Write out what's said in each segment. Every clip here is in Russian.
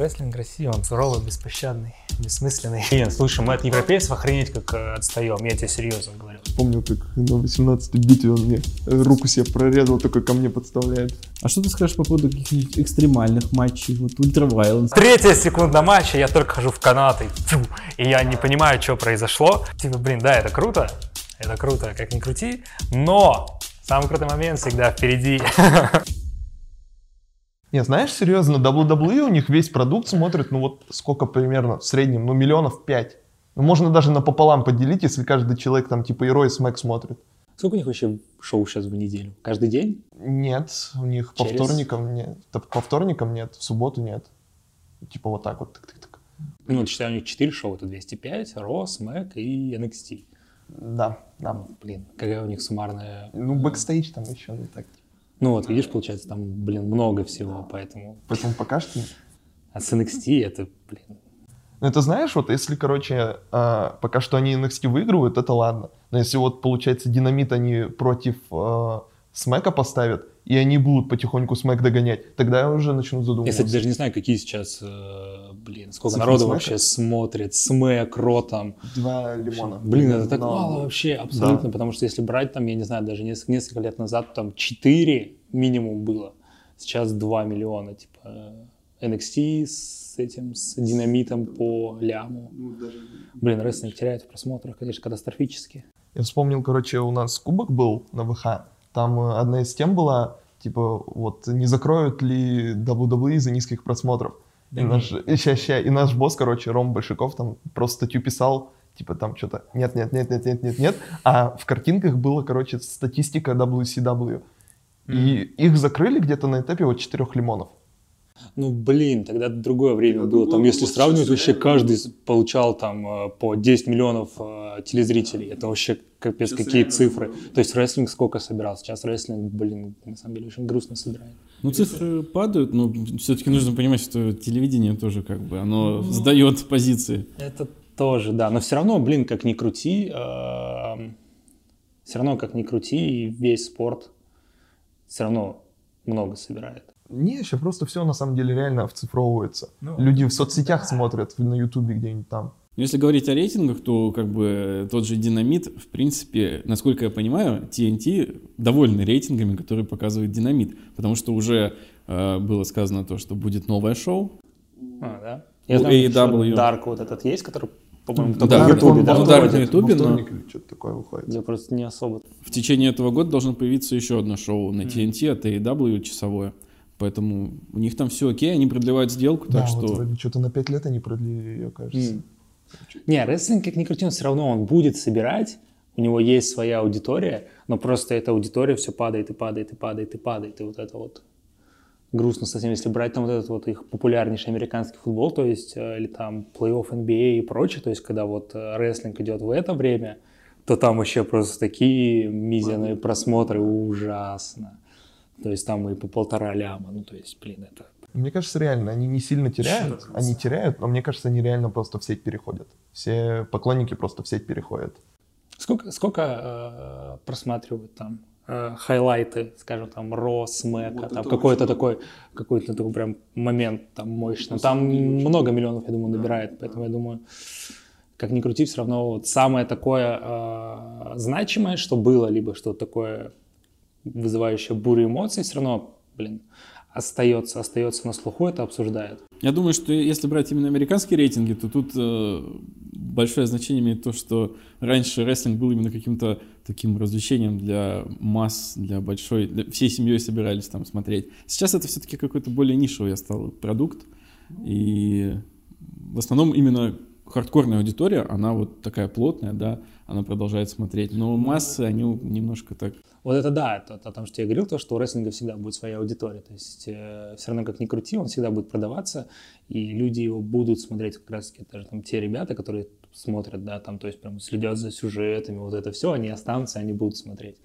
Рестлинг России, он суровый, беспощадный, бессмысленный. Нет, слушай, мы от европейцев охренеть как э, отстаем, я тебе серьезно говорю. Помню, как на 18-й битве он мне руку себе прорезал, только ко мне подставляет. А что ты скажешь по поводу каких-нибудь экстремальных матчей, вот Ультра Violence? Третья секунда матча, я только хожу в канаты, фу, и я не понимаю, что произошло. Типа, блин, да, это круто, это круто, как ни крути, но самый крутой момент всегда впереди. Не, знаешь, серьезно, WWE у них весь продукт смотрит, ну вот сколько примерно в среднем, ну миллионов пять. Ну, можно даже напополам поделить, если каждый человек там типа и Смэк смотрит. Сколько у них вообще шоу сейчас в неделю? Каждый день? Нет, у них по Через- вторникам нет. По вторникам нет, в субботу нет. Типа вот так вот. тык-тык-тык. Ну, вот считаю, у них 4 шоу. Это 205, Raw, Smack и NXT. Да, да. Ну, блин, какая у них суммарная... Ну, бэкстейдж там еще не так. Ну, вот, видишь, получается, там, блин, много всего, поэтому... Поэтому пока что... А с NXT это, блин... Ну, это знаешь, вот если, короче, а, пока что они NXT выигрывают, это ладно. Но если вот, получается, динамит они против а, Smack а поставят, и они будут потихоньку Smack догонять, тогда я уже начну Я, задумываться. кстати, даже не знаю, какие сейчас, э, блин, сколько Цифры народу Smack а? вообще смотрит, Smack, Raw там. Два лимона. Блин, это так Но- мало вообще, абсолютно, потому что если брать там, я не знаю, даже несколько, несколько лет назад там 4 минимум было, сейчас 2 миллиона, типа NXT с этим, с динамитом по ляму. Блин, рестлинг теряет в просмотрах, конечно, катастрофически. Я вспомнил, короче, у нас кубок был на ВХ. Там э, одна из тем была, типа, вот, не закроют ли WWE из-за низких просмотров. и, наш, и, ща, ща, и наш босс, короче, Ром Большаков, там просто статью писал, типа, там что-то нет, нет, нет, нет, нет, нет, нет. А в картинках была, короче, статистика WCW. И их закрыли где-то на этапе вот четырех лимонов. Ну, блин, тогда другое время было. Там, если сравнивать, вообще каждый получал там э, по 10 миллионов э, телезрителей. Это вообще капец какие цифры. То есть рестлинг сколько собирал? Сейчас рестлинг, блин, на самом деле очень грустно собирает. Ну, цифры падают, но все-таки нужно понимать, что телевидение тоже как бы, оно сдает позиции. Это тоже, да. Но все равно, блин, как ни крути, все равно, как ни крути, весь спорт все равно много собирает. Не, еще просто все на самом деле реально вцифровывается. Ну, Люди в соцсетях смотрят, на ютубе где-нибудь там. Но Если говорить о рейтингах, то как бы тот же Динамит, в принципе, насколько я понимаю, TNT довольны рейтингами, которые показывает Динамит, потому что уже э, было сказано то, что будет новое шоу. А, да? Я знаю, AEW. Dark вот этот есть, который, по-моему, Да, только в Dark, Ютубе, да? Dark на Ютубе, но- что-то такое выходит. Я просто не особо В течение этого года должно появиться еще одно шоу на TNT от AEW часовое. Поэтому у них там все окей, они продлевают сделку, Да, так вот что... вроде что-то на 5 лет они продлили ее, кажется. Не, рестлинг, как ни крути, он все равно он будет собирать, у него есть своя аудитория, но просто эта аудитория все падает и падает и падает и падает, и вот это вот грустно совсем, если брать там вот этот вот их популярнейший американский футбол, то есть, э, или там плей-офф NBA и прочее, то есть, когда вот э, рестлинг идет в это время, то там вообще просто такие мизерные просмотры, ужасно. То есть там и по полтора ляма, ну то есть, блин, это Мне кажется, реально, они не сильно теряют, они теряют, но мне кажется, они реально просто в сеть переходят. Все поклонники просто в сеть переходят. Сколько, сколько э, просматривают там хайлайты, скажем, там, Ро, Смэка, там какой-то такой, какой-то такой прям момент там мощный. Там много миллионов, я думаю, набирает, поэтому я думаю, как ни крути, все равно вот самое такое э, значимое, что было, либо что такое вызывающее бурю эмоций, все равно, блин, остается, остается на слуху, это обсуждают. Я думаю, что если брать именно американские рейтинги, то тут э, большое значение имеет то, что раньше рестлинг был именно каким-то таким развлечением для масс, для большой, для- всей семьей собирались там смотреть. Сейчас это все-таки какой-то более нишевый стал продукт, и в основном именно хардкорная аудитория, она вот такая плотная, да, она продолжает смотреть, но массы, они немножко так Вот это да, это о том, что я говорил, то, что у рестлинга всегда будет своя аудитория. То есть все равно как ни крути, он всегда будет продаваться, и люди его будут смотреть как раз таки даже там те ребята, которые смотрят, да, там, то есть прям следят за сюжетами, вот это все, они останутся, они будут смотреть.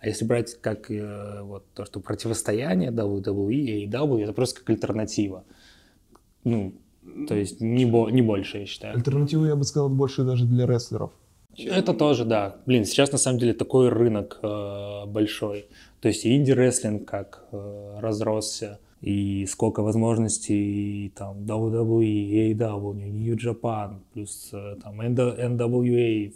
А если брать как э, вот то, что противостояние WWE и AEW, это просто как альтернатива. Ну, то есть не, бо- не больше, я считаю. Альтернативу, я бы сказал, больше даже для рестлеров. Это тоже, да. Блин, сейчас на самом деле такой рынок э, большой. То есть и инди-рестлинг как э, разросся, и сколько возможностей там WWE, AEW, New Japan, плюс э, там NWA,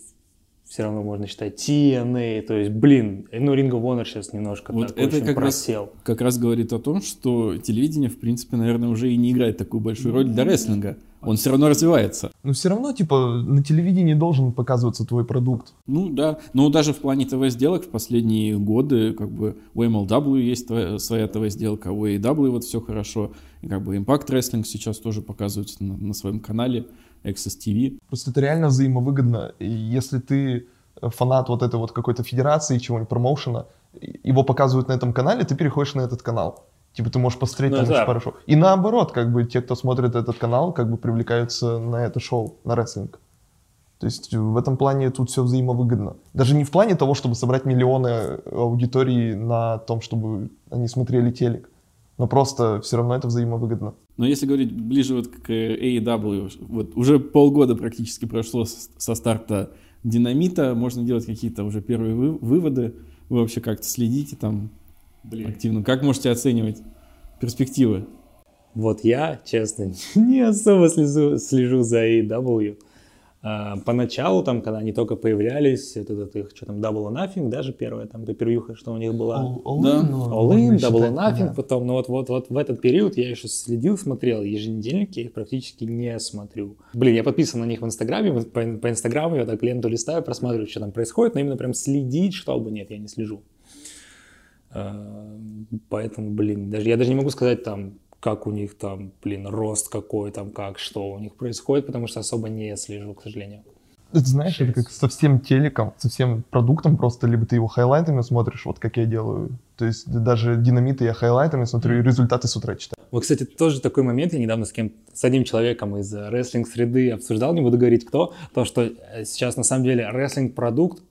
все равно можно считать TNA, то есть, блин, ну, Ring of Honor сейчас немножко Вот так это очень как раз, просел. как раз говорит о том, что телевидение, в принципе, наверное, уже и не играет такую большую роль для рестлинга. Он все равно развивается. Но все равно, типа, на телевидении должен показываться твой продукт. Ну да, но даже в плане ТВ-сделок в последние годы, как бы у MLW есть твоя- своя ТВ-сделка, у AEW вот все хорошо, и как бы Impact Wrestling сейчас тоже показывается на, на своем канале Access TV. Просто это реально взаимовыгодно. Если ты фанат вот этой вот какой-то федерации, чего-нибудь промоушена, его показывают на этом канале, ты переходишь на этот канал. Типа ты можешь посмотреть Ну там да. очень пару шоу. И наоборот, как бы те, кто смотрит этот канал, как бы привлекаются на это шоу, на рестлинг. То есть в этом плане тут все взаимовыгодно. Даже не в плане того, чтобы собрать миллионы аудитории на том, чтобы они смотрели телек. Но просто все равно это взаимовыгодно. Но если говорить ближе вот к AEW, вот уже полгода практически прошло со старта Динамита, можно делать какие-то уже первые вы- выводы. Вы вообще как-то следите там активно? Как можете оценивать перспективы? Вот я, честно, не особо слежу, слежу за AEW. А, Поначалу, там, когда они только появлялись, это, это их, что там, Double or Nothing, даже первая там пепервьюха, что у них была. All- all Да. in, All In, Double or Nothing, да. потом, ну вот, вот, вот в этот период я еще следил, смотрел еженедельники, я их практически не смотрю. Блин, я подписан на них в Инстаграме, по, по Инстаграму я так ленту листаю, просматриваю, что там происходит, но именно прям следить, чтобы, нет, я не слежу. А, Поэтому, блин, даже, я даже не могу сказать там, как у них там, блин, рост какой там, как, что у них происходит, потому что особо не слежу, к сожалению. Это знаешь, это как со всем телеком, со всем продуктом просто, либо ты его хайлайтами смотришь, вот как я делаю. То есть даже динамиты я хайлайтами смотрю и результаты с утра читаю. Вот, кстати, тоже такой момент, я недавно с кем с одним человеком из э, рестлинг-среды обсуждал, не буду говорить кто, то, что э, сейчас на самом деле рестлинг-продукт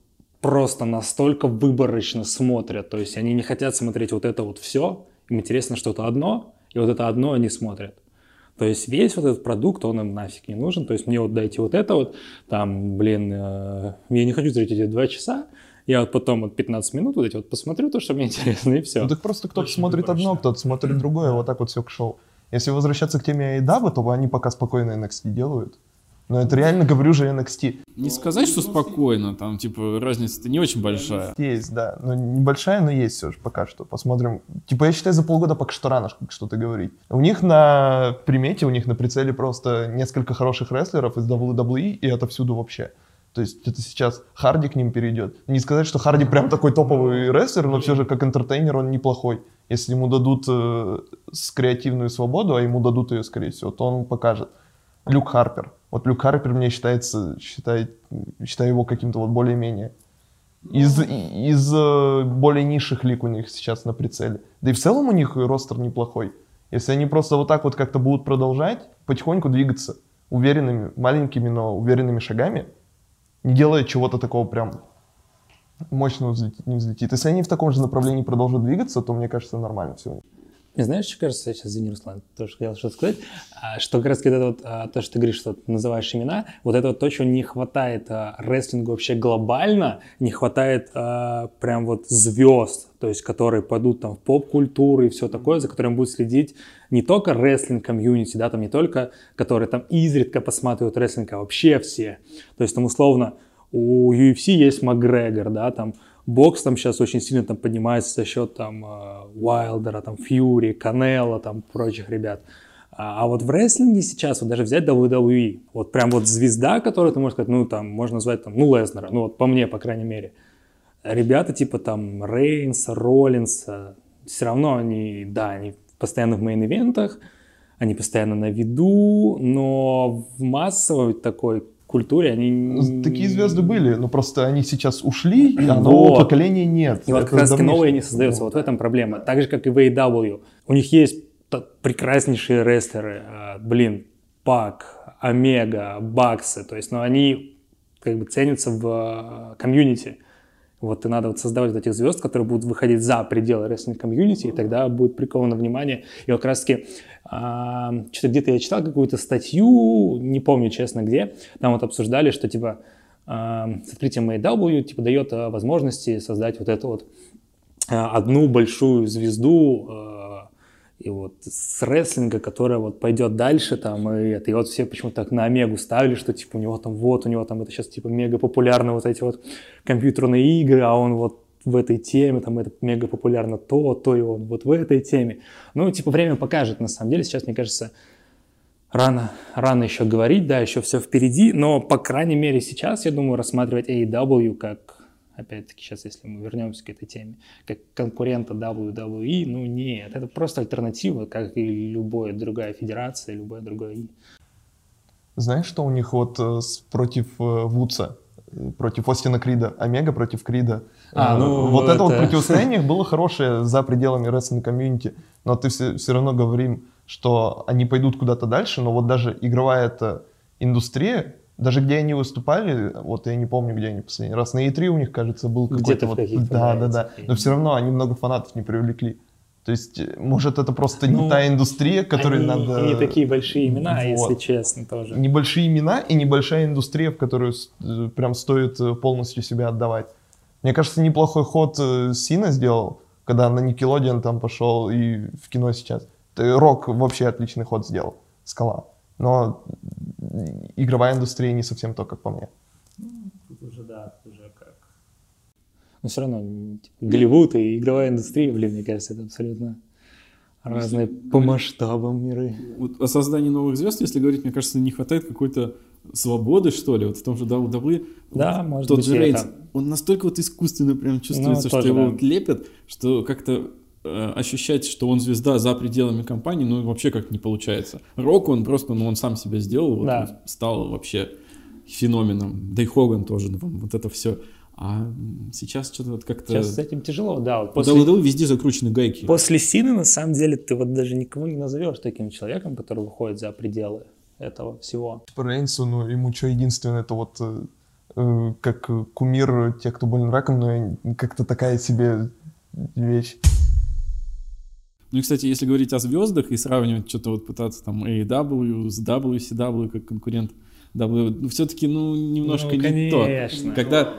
просто настолько выборочно смотрят, то есть они не хотят смотреть вот это вот все, им интересно что-то одно, и вот это одно они смотрят. То есть весь вот этот продукт, он им нафиг не нужен. То есть мне вот дайте вот это вот, там, блин, э, я не хочу тратить эти два часа, я вот потом вот 15 минут вот эти вот посмотрю то, что мне интересно, и все. Ну так просто кто-то смотрит одно, кто-то смотрит другое, вот так вот все к шоу. Если возвращаться к теме AEW, то они пока спокойно NXT делают. Но это реально, говорю же, NXT. Не сказать, что спокойно, там, типа, разница-то не очень большая. Есть, да. Но небольшая, но есть все же пока что. Посмотрим. Типа, я считаю, за полгода пока что рано что-то говорить. У них на примете, у них на прицеле просто несколько хороших рестлеров из WWE, и это всюду вообще. То есть это сейчас Харди к ним перейдет. Не сказать, что Харди прям такой топовый рестлер, но все же как интертейнер он неплохой. Если ему дадут э, с креативную свободу, а ему дадут ее, скорее всего, то он покажет. Люк Харпер. Вот Люк Харпер мне считается, считает, считаю его каким-то вот более-менее. Из, из э, более низших лиг у них сейчас на прицеле. Да и в целом у них ростер неплохой. Если они просто вот так вот как-то будут продолжать, потихоньку двигаться уверенными, маленькими, но уверенными шагами, не делая чего-то такого прям мощного взлетит, не взлетит. Если они в таком же направлении продолжат двигаться, то мне кажется нормально все. Мне знаешь, что кажется, сейчас, извини, Руслан, тоже хотел что-то сказать, а, что как раз вот это вот, а, то, что ты говоришь, что ты называешь имена, вот это вот то, чего не хватает а, рестлингу вообще глобально, не хватает прям вот звезд, то есть которые пойдут там в поп-культуру и все такое, за которым будет следить не только рестлинг-комьюнити, да, там не только, которые там изредка посматривают рестлинг, а вообще все. То есть там условно у UFC есть Макгрегор, да, там бокс там сейчас очень сильно там поднимается за счет там э, Уайлдера, там Фьюри, Канело, там прочих ребят. А, а вот в рестлинге сейчас, вот даже взять WWE, вот прям вот звезда, которую ты можешь сказать, ну там, можно назвать там, ну Леснера, ну вот по мне, по крайней мере. Ребята типа там Рейнса, Роллинса, все равно они, да, они постоянно в мейн-ивентах, они постоянно на виду, но в массовой такой культуре они... Такие звезды были, но просто они сейчас ушли, а нового Вот. поколения нет. И вот как раз давнишний- новые не создаются. Вот в этом проблема. Так же, как и в AEW. У них есть прекраснейшие рестлеры. а, Блин, Пак, Омега, Баксы. То есть, но они как бы ценятся в а, комьюнити. Вот и надо вот создавать вот этих звезд, которые будут выходить за пределы рестлинг комьюнити, и тогда будет приковано внимание. И вот как раз таки, а, что-то где-то я читал какую-то статью, не помню честно где, там вот обсуждали, что типа а, с открытием AEW типа дает а, возможности создать вот эту вот а, одну большую звезду, а, и вот с рестлинга, которая вот пойдет дальше там, и это, и вот все почему-то так на Омегу ставили, что типа у него там вот, у него там это сейчас типа мега популярны вот эти вот компьютерные игры, а он вот в этой теме, там это мега популярно то, то и он вот в этой теме. Ну, типа время покажет, на самом деле, сейчас, мне кажется, рано, рано еще говорить, да, еще все впереди, но, по крайней мере, сейчас, я думаю, рассматривать AEW как опять-таки, сейчас, если мы вернемся к этой теме, как конкурента WWE, ну нет, это просто альтернатива, как и любая другая федерация, любая другая. Знаешь, что у них вот э, против э, Вудса, э, против Остина Крида, Омега против Крида? А, ну, вот это, это вот противостояние было хорошее за пределами рестлинг комьюнити, но ты все, все равно говорим, что они пойдут куда-то дальше, но вот даже игровая эта индустрия, даже где они выступали, вот я не помню, где они последний раз, на E3 у них, кажется, был какой-то вот... Да, да, да, но все равно они много фанатов не привлекли. То есть, может, это просто ну, не та индустрия, которой они, надо... Не такие большие имена, вот. если честно, тоже. Небольшие имена и небольшая индустрия, в которую э, прям стоит э, полностью себя отдавать. Мне кажется, неплохой ход э, Сина сделал, когда на Никелодиан там пошел и в кино сейчас. Рок вообще отличный ход сделал, Скала. Но игровая индустрия не совсем то, как по мне. Ну, тут уже, да, тут уже как... Но все равно типа, Голливуд и игровая индустрия, блин, мне кажется, это абсолютно разные по масштабам миры. Вот о создании новых звезд, если говорить, мне кажется, не хватает какой-то свободы, что ли, вот в том же WWE. Да, вот может тот быть, же Рейнс, он настолько вот искусственно прям чувствуется, ну, что его да. вот лепят, что как-то ощущать, что он звезда за пределами компании, ну, вообще как не получается. Рок, он просто, ну, он сам себя сделал, вот, да. стал вообще феноменом. Да и Хоган тоже, ну, вот это все. А сейчас что-то вот как-то... Сейчас с этим тяжело, да. Вот после... Да, везде закручены гайки. После Сины, на самом деле, ты вот даже никого не назовешь таким человеком, который выходит за пределы этого всего. По Рейнсу, ну, ему что единственное, это вот э, э как кумир тех, кто болен раком, но как-то такая себе вещь. Ну и, кстати, если говорить о звездах и сравнивать что-то вот пытаться там AEW с WCW как конкурент W, ну все-таки, ну, немножко ну, не конечно. то. Когда,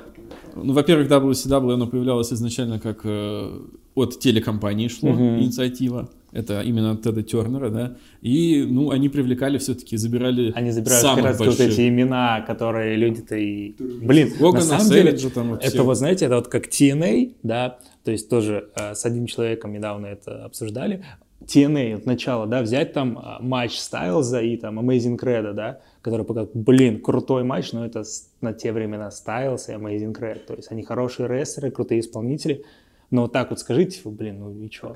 ну, во-первых, WCW, оно появлялось изначально как э, от телекомпании шло uh-huh. инициатива. Это именно от Теда Тернера, да. И, ну, они привлекали все-таки, забирали Они забирают самых как раз больших. вот эти имена, которые люди-то и... Блин, Логана, на самом деле, там вот это все. вот, знаете, это вот как TNA, да, то есть тоже э, с одним человеком недавно это обсуждали. TNA от начала, да, взять там э, матч Стайлза и там Amazing Credo, да, который показывает, блин, крутой матч, но это на те времена Стайлз и Amazing Credo, то есть они хорошие рестлеры, крутые исполнители, но вот так вот скажите, блин, ну и чё?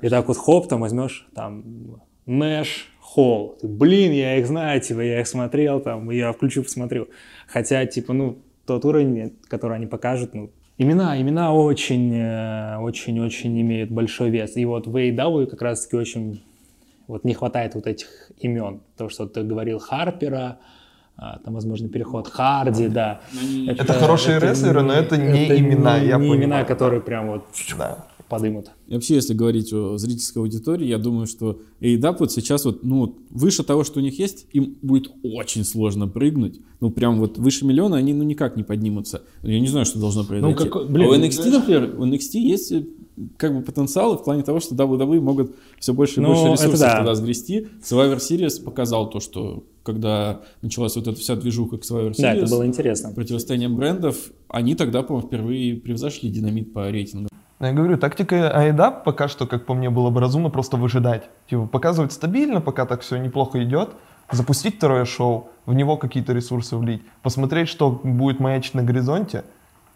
И так вот хоп, там возьмешь там Нэш, Холл. Блин, я их знаю, типа, я их смотрел, там, я включу, посмотрю. Хотя, типа, ну, тот уровень, который они покажут, ну, Имена, имена очень, э, очень, очень имеют большой вес. И вот в AEW как раз-таки очень вот не хватает вот этих имен. То, что ты говорил Харпера, а, там, возможно, переход Харди, да. Это, это хорошие это, рестлеры, но это не это имена, не, я не понимаю. имена, которые прям вот да. Подымут. И вообще, если говорить о зрительской аудитории, я думаю, что AEW вот сейчас вот, ну, выше того, что у них есть, им будет очень сложно прыгнуть. Ну, прям вот выше миллиона они, ну, никак не поднимутся. Я не знаю, что должно ну, произойти. Ну, как, блин, а у NXT, например, у NXT есть э, как бы потенциал в плане того, что WWE могут все больше и ну, больше ресурсов да. туда сгрести. Survivor Series показал то, что когда началась вот эта вся движуха к Survivor Series, да, это было интересно. противостояние брендов, они тогда, по-моему, впервые превзошли динамит по рейтингу. Я говорю, тактика Айда пока что, как по мне, было бы разумно просто выжидать. Типа, показывать стабильно, пока так все неплохо идет, запустить второе шоу, в него какие-то ресурсы влить, посмотреть, что будет маячить на горизонте,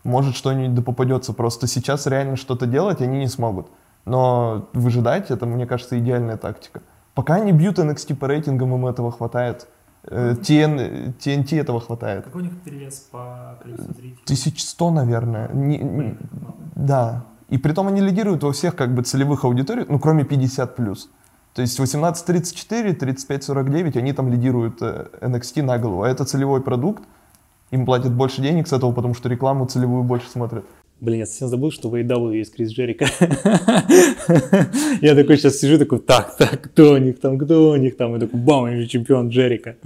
может что-нибудь да попадется. Просто сейчас реально что-то делать они не смогут. Но выжидать, это, мне кажется, идеальная тактика. Пока они бьют NXT по рейтингам, им этого хватает. TN, TNT этого хватает. Какой у них перевес по количеству зрителей? 1100, наверное. Не, не, да. И при том они лидируют во всех как бы целевых аудиториях, ну, кроме 50+. То есть 18-34, 35-49, они там лидируют NXT на голову. А это целевой продукт, им платят больше денег с этого, потому что рекламу целевую больше смотрят. Блин, я совсем забыл, что в AEW есть Крис Джерика. я такой сейчас сижу, такой, так, так, кто у них там, кто у них там? И такой, бам, я же чемпион Джерика.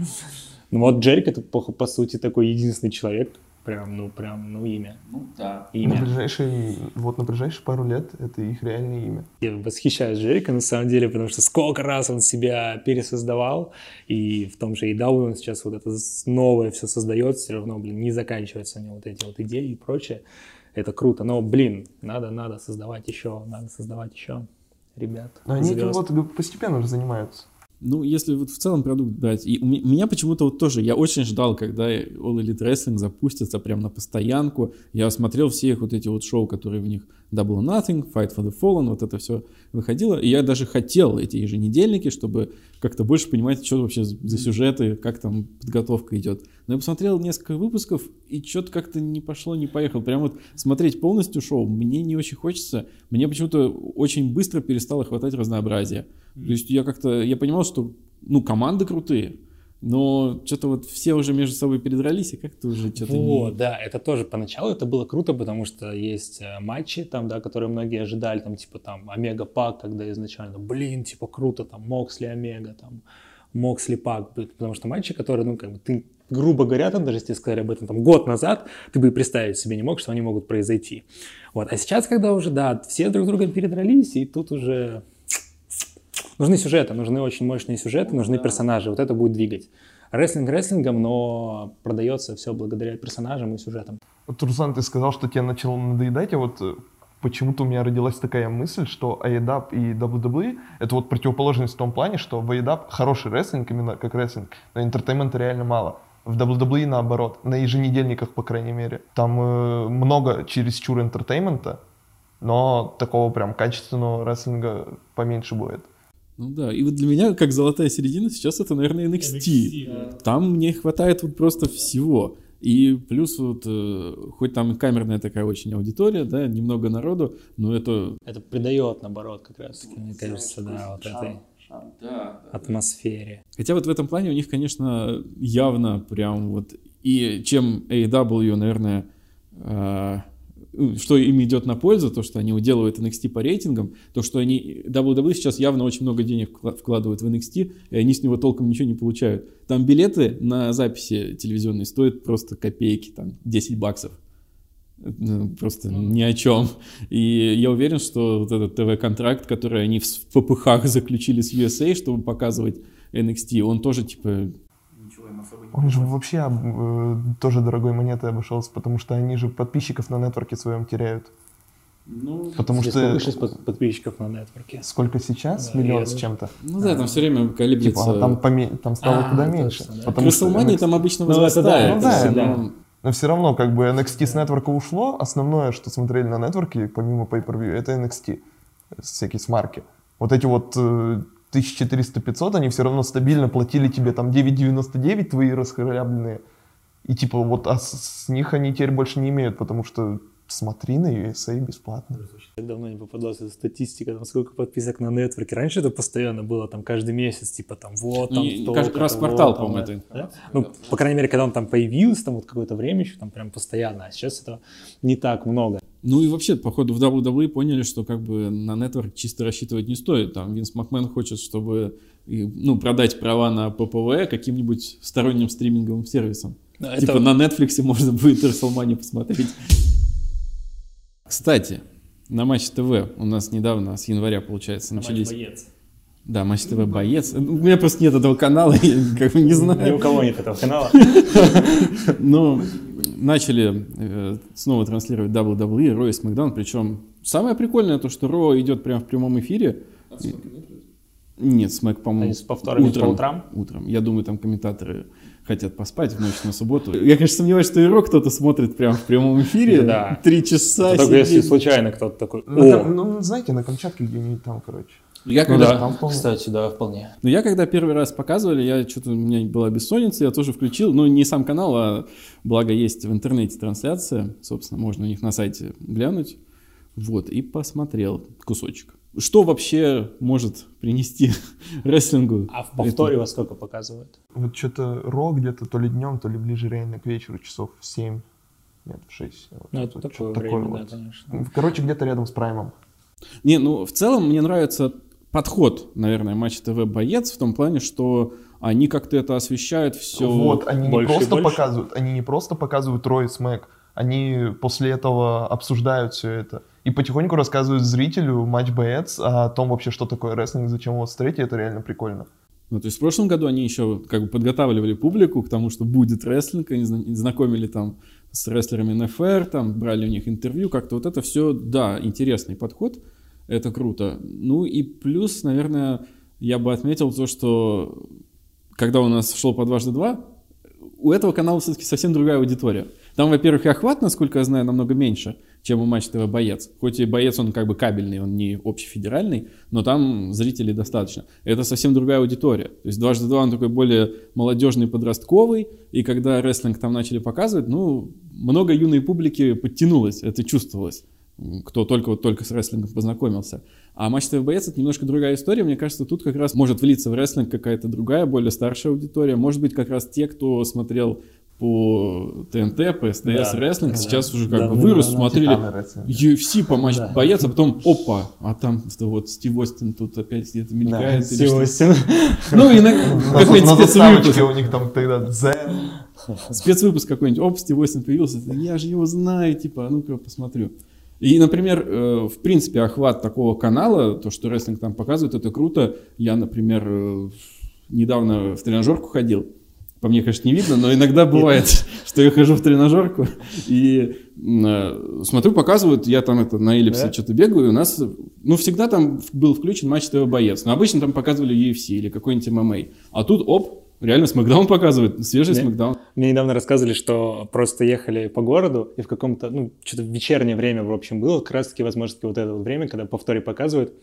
Ну вот Джерик это, по, по сути, такой единственный человек, Прям, ну, прям, ну, имя. Ну да. На Имя. ближайшие, вот на ближайшие пару лет это их реальное имя. Я восхищаюсь Джерика на самом деле, потому что сколько раз он себя пересоздавал, и в том же и он сейчас вот это новое все создает, все равно, блин, не заканчиваются у него вот эти вот идеи и прочее. Это круто, но, блин, надо, надо создавать еще, надо создавать еще, ребят. Но они этим вот постепенно уже занимаются. Ну, если вот в целом продукт брать, и у ме- меня почему-то вот тоже, я очень ждал, когда All Elite Wrestling запустится прям на постоянку. Я смотрел все их вот эти вот шоу, которые в них Double or Nothing, Fight for the Fallen, вот это все выходило. И я даже хотел эти еженедельники, чтобы как-то больше понимать, что вообще за сюжеты, как там подготовка идет. Но я посмотрел несколько выпусков, и что-то как-то не пошло, не поехало. Прям вот смотреть полностью шоу мне не очень хочется. Мне почему-то очень быстро перестало хватать разнообразия. То есть я как-то, я понимал, что, ну, команды крутые, но что-то вот все уже между собой передрались, и как-то уже что-то Вот, не... да, это тоже поначалу это было круто, потому что есть э, матчи там, да, которые многие ожидали, там, типа, там, Омега Пак, когда изначально, блин, типа, круто, там, Моксли Омега, там, Моксли Пак, потому что матчи, которые, ну, как бы, ты, грубо говоря, там, даже если сказали об этом, там, год назад, ты бы и представить себе не мог, что они могут произойти. Вот, а сейчас, когда уже, да, все друг с другом передрались, и тут уже нужны сюжеты, нужны очень мощные сюжеты, нужны персонажи, вот это будет двигать. Рестлинг рестлингом, но продается все благодаря персонажам и сюжетам. Вот, Руслан, ты сказал, что тебе начало надоедать, а вот э, почему-то у меня родилась такая мысль, что AEW и WWE — это вот противоположность в том плане, что в AEW хороший рестлинг, именно как рестлинг, но entertainment а реально мало. В WWE наоборот, на еженедельниках, по крайней мере. Там э, много чересчур entertainment а, но такого прям качественного рестлинга поменьше будет. Ну да, и вот для меня, как золотая середина, сейчас это, наверное, NXT. Там мне хватает вот просто всего. И плюс вот, э, хоть там и камерная такая очень аудитория, да, немного народу, но это... Это придает, наоборот, как раз, мне кажется, да, вот этой атмосфере. Хотя вот в этом плане у них, конечно, явно прям вот... И чем AEW, наверное, э, что им идет на пользу, то, что они уделывают NXT по рейтингам, то, что они... WWE сейчас явно очень много денег вкла- вкладывают в NXT, и они с него толком ничего не получают. Там билеты на записи телевизионные стоят просто копейки, там 10 баксов. Ну, Просто ни о чем. И я уверен, что вот этот ТВ-контракт, который они в ППХ заключили с USA, чтобы показывать NXT, он тоже типа Он же вообще э, тоже дорогой монетой обошелся, потому что они же подписчиков на нетворке своем теряют. Ну, Потому что повыше под- подписчиков на нетворке. сколько сейчас? Да, Миллион я с чем-то. ну да, там все время колеблется. Типа, а там, поме- там стало А, куда точно, меньше. да. Потому что NXT там обычно Ну, это да, возрастает. ну да, всегда. но- Но все равно, как бы NXT с нетворка ушло, основное, что смотрели на нетворке, помимо pay-per-view, это NXT, всякие смарки. Вот эти вот э, 1400-500, они все равно стабильно платили тебе там 9,99 твои расхлябленные. И типа вот а с, с них они теперь больше не имеют, потому что смотри на USA бесплатно. Так давно не попадалась эта статистика, там сколько подписок на нетворке. Раньше это постоянно было, там каждый месяц, типа там вот там И столько, каждый раз квартал, по-моему, это Да? Ну, по крайней мере, когда он там появился, там вот какое-то время еще, там прям постоянно, а сейчас этого не так много. Ну и вообще, походу, в WWE поняли, что как бы на нетворк чисто рассчитывать не стоит. Там Винс Макмен хочет, чтобы и, ну, продать права на ППВ каким-нибудь сторонним стриминговым сервисом. Да, Типа это- на Netflix можно будет WrestleMania посмотреть. Кстати, на Матч ТВ у нас недавно, с января, получается, начались... Да, Матч ТВ боец. У меня просто нет этого канала, я как бы не Ни у знаю. кого нет этого канала. Но начали э, снова транслировать WWE, Ро и SmackDown, причем самое прикольное то, что Ро идет прямо в прямом эфире. Нет, Смэк, по-моему, Они с повторами по утрам? Утром. Я думаю, там комментаторы хотят поспать в ночь на субботу. Я, конечно, сомневаюсь, что и Ро кто-то смотрит прямо в прямом эфире. Да. Три часа Только если случайно кто-то такой, Ну, ну, знаете, на Камчатке где-нибудь там, короче. Я ну когда там да, вполне. кстати, да, вполне. Но я когда первый раз показывали, я что-то у меня была бессонница, я тоже включил, ну не сам канал, а благо есть в интернете трансляция, собственно, можно у них на сайте глянуть, вот, и посмотрел кусочек. Что вообще может принести рестлингу? А в повторе во сколько показывают? Вот что-то Ро где-то то ли днем, то ли ближе реально к вечеру, часов в 7, нет, в 6. Вот, Ну, это вот такое время, вот. да, конечно. Короче, где-то рядом с Праймом. Не, ну в целом мне нравится подход, наверное, Матч ТВ боец в том плане, что они как-то это освещают все. Вот, они не больше и просто больше. показывают, они не просто показывают Рой Смэк, они после этого обсуждают все это. И потихоньку рассказывают зрителю матч боец о том вообще, что такое рестлинг, зачем его смотреть, и это реально прикольно. Ну, то есть в прошлом году они еще как бы подготавливали публику к тому, что будет рестлинг, они зна- знакомили там с рестлерами НФР, там брали у них интервью, как-то вот это все, да, интересный подход, это круто. Ну и плюс, наверное, я бы отметил то, что когда у нас шло по дважды два, у этого канала все-таки совсем другая аудитория. Там, во-первых, и охват, насколько я знаю, намного меньше, чем у Матч ТВ Боец. Хоть и Боец, он как бы кабельный, он не общефедеральный, но там зрителей достаточно. Это совсем другая аудитория. То есть дважды два он такой более молодежный, подростковый, и когда рестлинг там начали показывать, ну, много юной публики подтянулось, это чувствовалось кто только вот только с рестлингом познакомился. А матч ТВ Боец это немножко другая история. Мне кажется, тут как раз может влиться в рестлинг какая-то другая, более старшая аудитория. Может быть, как раз те, кто смотрел по ТНТ, по СТС Да. рестлинг, Да. сейчас уже как Да, бы да, вырос, да, да. смотрели. UFC по матч Да. боец, а потом опа, а там что вот Стив Остин тут опять где-то мелькает. что-то. Стив Ну, иногда На, какой-нибудь спецвыпуск, у них там тогда Дзен. спецвыпуск какой-нибудь, оп, Стив Остин появился, я же его знаю, типа, а ну-ка посмотрю. И, например, э, в принципе, охват такого канала, то, что рестлинг там показывает, это круто. Я, например, э, недавно в тренажерку ходил. По мне, конечно, не видно, но иногда бывает, что я хожу в тренажерку и э, смотрю, показывают, я там это на эллипсе Да? что-то бегаю, у нас, ну, всегда там был включен матч ТВ боец. Но обычно там показывали UFC или какой-нибудь ММА. А тут, оп, реально Смакдаун показывает, свежий Да. Смакдаун. Мне недавно рассказывали, что просто ехали по городу, и в каком-то, ну, что-то вечернее время, в общем, было, как раз-таки, возможно, вот это вот время, когда повторе показывают,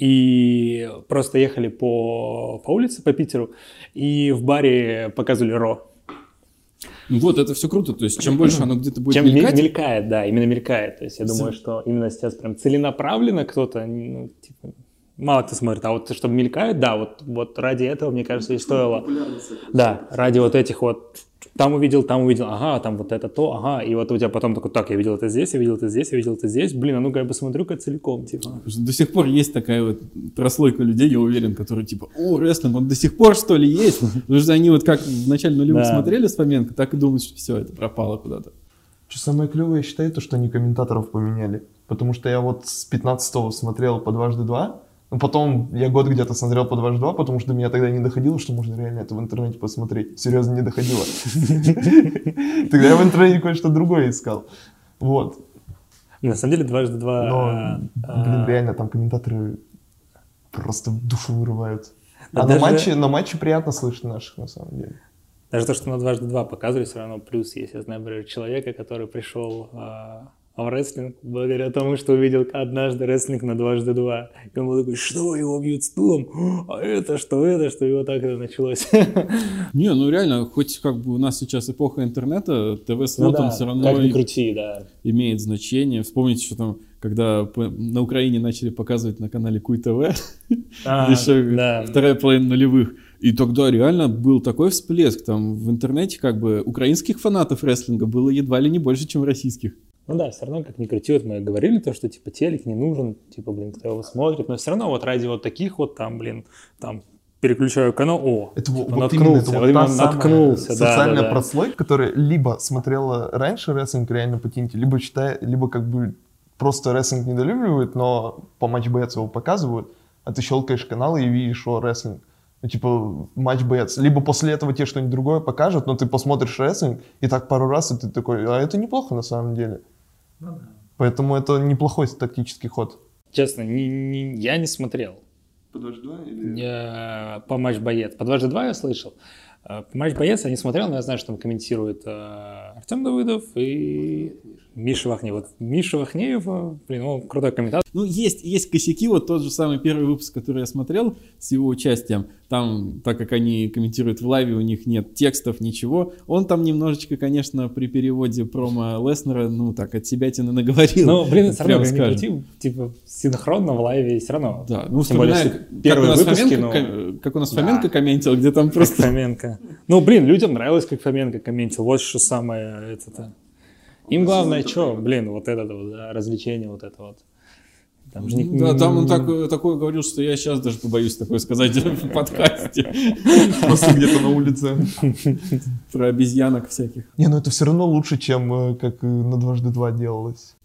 и просто ехали по, по улице, по Питеру, и в баре показывали Ро. Ну Вот, это все круто. То есть, чем больше оно где-то будет Чем мелькает? мелькать, мелькает, да, именно мелькает. То есть я думаю, что именно сейчас прям целенаправленно кто-то, ну, типа, мало кто смотрит, а вот чтобы мелькает, да, вот, вот ради этого, мне кажется, и стоило. Да, ради вот этих вот, там увидел, там увидел, ага, там вот это то, ага, и вот у тебя потом такой, так, я видел это здесь, я видел это здесь, я видел это здесь, блин, а ну-ка я посмотрю-ка целиком, типа. До сих пор есть такая вот прослойка людей, я уверен, которые типа, о, рестлинг, он до сих пор что ли есть? Потому что они вот как в начале нулевых Да. смотрели с Фоменко, так и думают, что все, это пропало куда-то. Что самое клевое, я считаю, то, что они комментаторов поменяли. Потому что я вот с 15 смотрел по дважды два, ну, потом я год где-то смотрел по дважды два, потому что до меня тогда не доходило, что можно реально это в интернете посмотреть. Серьезно, не доходило. Тогда я в интернете кое-что другое искал. Вот. На самом деле дважды два... Но, а, блин, а, реально, там комментаторы просто душу вырывают. А на матче, на матче приятно слышать наших, на самом деле. Даже то, что на дважды два показывали, все равно плюс есть. Я знаю, например, человека, который пришел а, в рестлинг благодаря тому, что увидел однажды рестлинг на дважды два. И он был такой, что, его бьют стулом? А это что, это что? И вот так это началось. Не, ну реально, хоть как бы у нас сейчас эпоха интернета, ТВ-слот, он все равно Ну как и- крути, да. имеет значение. Вспомните, что там, когда на Украине начали показывать на канале Куй ТВ, А, еще да. вторая половина нулевых. И тогда реально был такой всплеск. Там в интернете как бы украинских фанатов рестлинга было едва ли не больше, чем российских. Ну да, все равно, как ни крути, вот мы говорили то, что типа телек не нужен, типа, блин, кто его смотрит, но все равно вот ради вот таких вот там, блин, там переключаю канал, о, Это типа, вот именно, это наткнулся, вот именно наткнулся, да, социальная да, да. прослойка, которая либо смотрела раньше рестлинг реально по тинте, либо считает, либо как бы просто рестлинг недолюбливает, но по матч боец его показывают, а ты щелкаешь канал и видишь, о, рестлинг. Ну, типа, матч боец. Либо после этого тебе что-нибудь другое покажут, но ты посмотришь рестлинг, и так пару раз, и ты такой, а это неплохо на самом деле. Поэтому это неплохой тактический ход. Честно, не- не- я не смотрел. Я по матч боец. По дважды два я слышал. А, По матч боец я не смотрел, но я знаю, что там комментирует э, Артем Давыдов и Миша Вахнеев. Вот Миша Вахнеев, блин, он крутой комментатор. Ну, есть, есть косяки, вот тот же самый первый выпуск, который я смотрел с его участием, там, так как они комментируют в лайве, у них нет текстов, ничего, он там немножечко, конечно, при переводе промо Леснера, ну, так, от себя тяны наговорил. Ну, блин, все равно, как скажем. крути, типа, синхронно в лайве все равно. Да, ну, Тем более, как первые выпуски, Фоменко, ну, ком- как у нас Да. Фоменко комментил, где там Как просто... Фоменко. Ну, блин, людям нравилось, как Фоменко комментил. Вот что самое это-то. Им главное, что, блин, вот это вот, да, развлечение вот это вот. Там же не- Ну Да, там он так- такое говорил, что я сейчас даже побоюсь такое сказать в подкасте Просто где-то на улице. про обезьянок всяких. Не, ну это все равно лучше, чем э, как э, на дважды два делалось.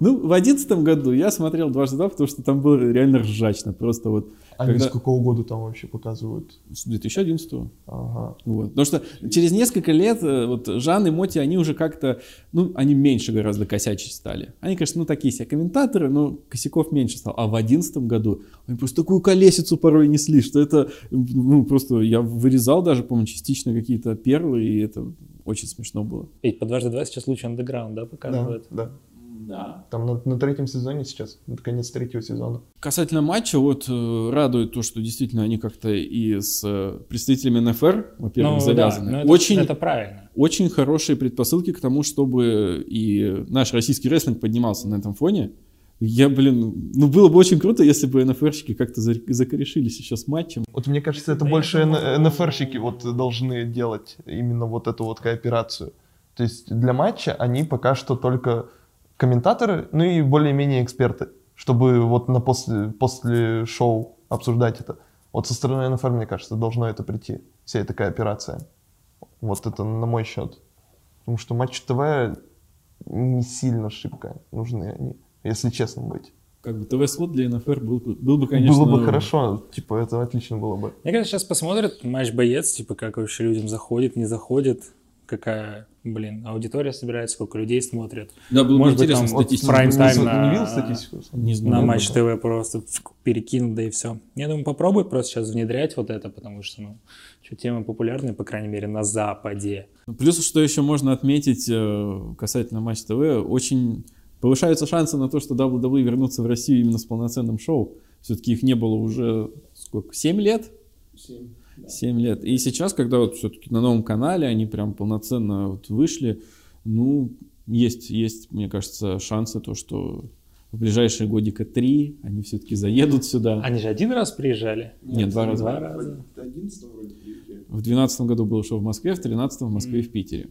Ну, в одиннадцатом году я смотрел дважды два, потому что там было реально ржачно. Просто вот Они Когда- с какого года там вообще показывают? с 2011 Ага. Вот. Потому что через несколько лет э, вот Жан и Моти, они уже как-то, ну, они меньше гораздо косячить стали. Они, конечно, ну, такие себе комментаторы, но косяков меньше стало. А в одиннадцатом году они просто такую колесицу порой несли, что это, ну, просто я вырезал даже, по-моему, частично какие-то перлы, и это очень смешно было. Ведь по дважды два сейчас лучший андеграунд, да, Да, показывают? да. Да. Там на, на третьем сезоне сейчас, это конец третьего сезона. Касательно матча, вот э, радует то, что действительно они как-то и с э, представителями НФР, во-первых, Ну, завязаны. да, но это, очень, это правильно. очень хорошие предпосылки к тому, чтобы и наш российский рестлинг поднимался на этом фоне. Я, блин, ну было бы очень круто, если бы НФРщики как-то за- закорешили сейчас матчем. Вот мне кажется, это больше Н- НФРщики вот должны делать именно вот эту вот кооперацию. То есть для матча они пока что только комментаторы, ну и более-менее эксперты, чтобы вот на после, после шоу обсуждать это. Вот со стороны НФР, мне кажется, должно это прийти, вся эта кооперация. Вот это на мой счет. Потому что матч ТВ не сильно шибко нужны они, если честно быть. Как бы ТВ-слот для НФР был, бы- был бы, конечно... Было бы хорошо, типа это отлично было бы. Мне кажется, сейчас посмотрят матч боец, типа, как вообще людям заходит, не заходит, какая, блин, аудитория собирается, сколько людей смотрят. Да, было бы Может быть, там вот статистику. прайм Ты тайм не на- статистику? Не знаю. На матч ТВ просто перекинут, да и все. Я думаю, попробуй просто сейчас внедрять вот это, потому что, ну, что тема популярная, по крайней мере, на Западе. Плюс, что еще можно отметить э, касательно Матч ТВ, очень повышаются шансы на то, что WWE вернутся в Россию именно с полноценным шоу. Все-таки их не было уже сколько? 7 лет? 7 лет. И сейчас, когда вот все-таки на новом канале они прям полноценно вот вышли, ну, есть, есть, мне кажется, шансы то, что в ближайшие годика три они все-таки заедут сюда. Они же один раз приезжали? Нет, два раза. Два раза. В 2012 году было шоу в Москве, в 2013 в Москве и в Питере.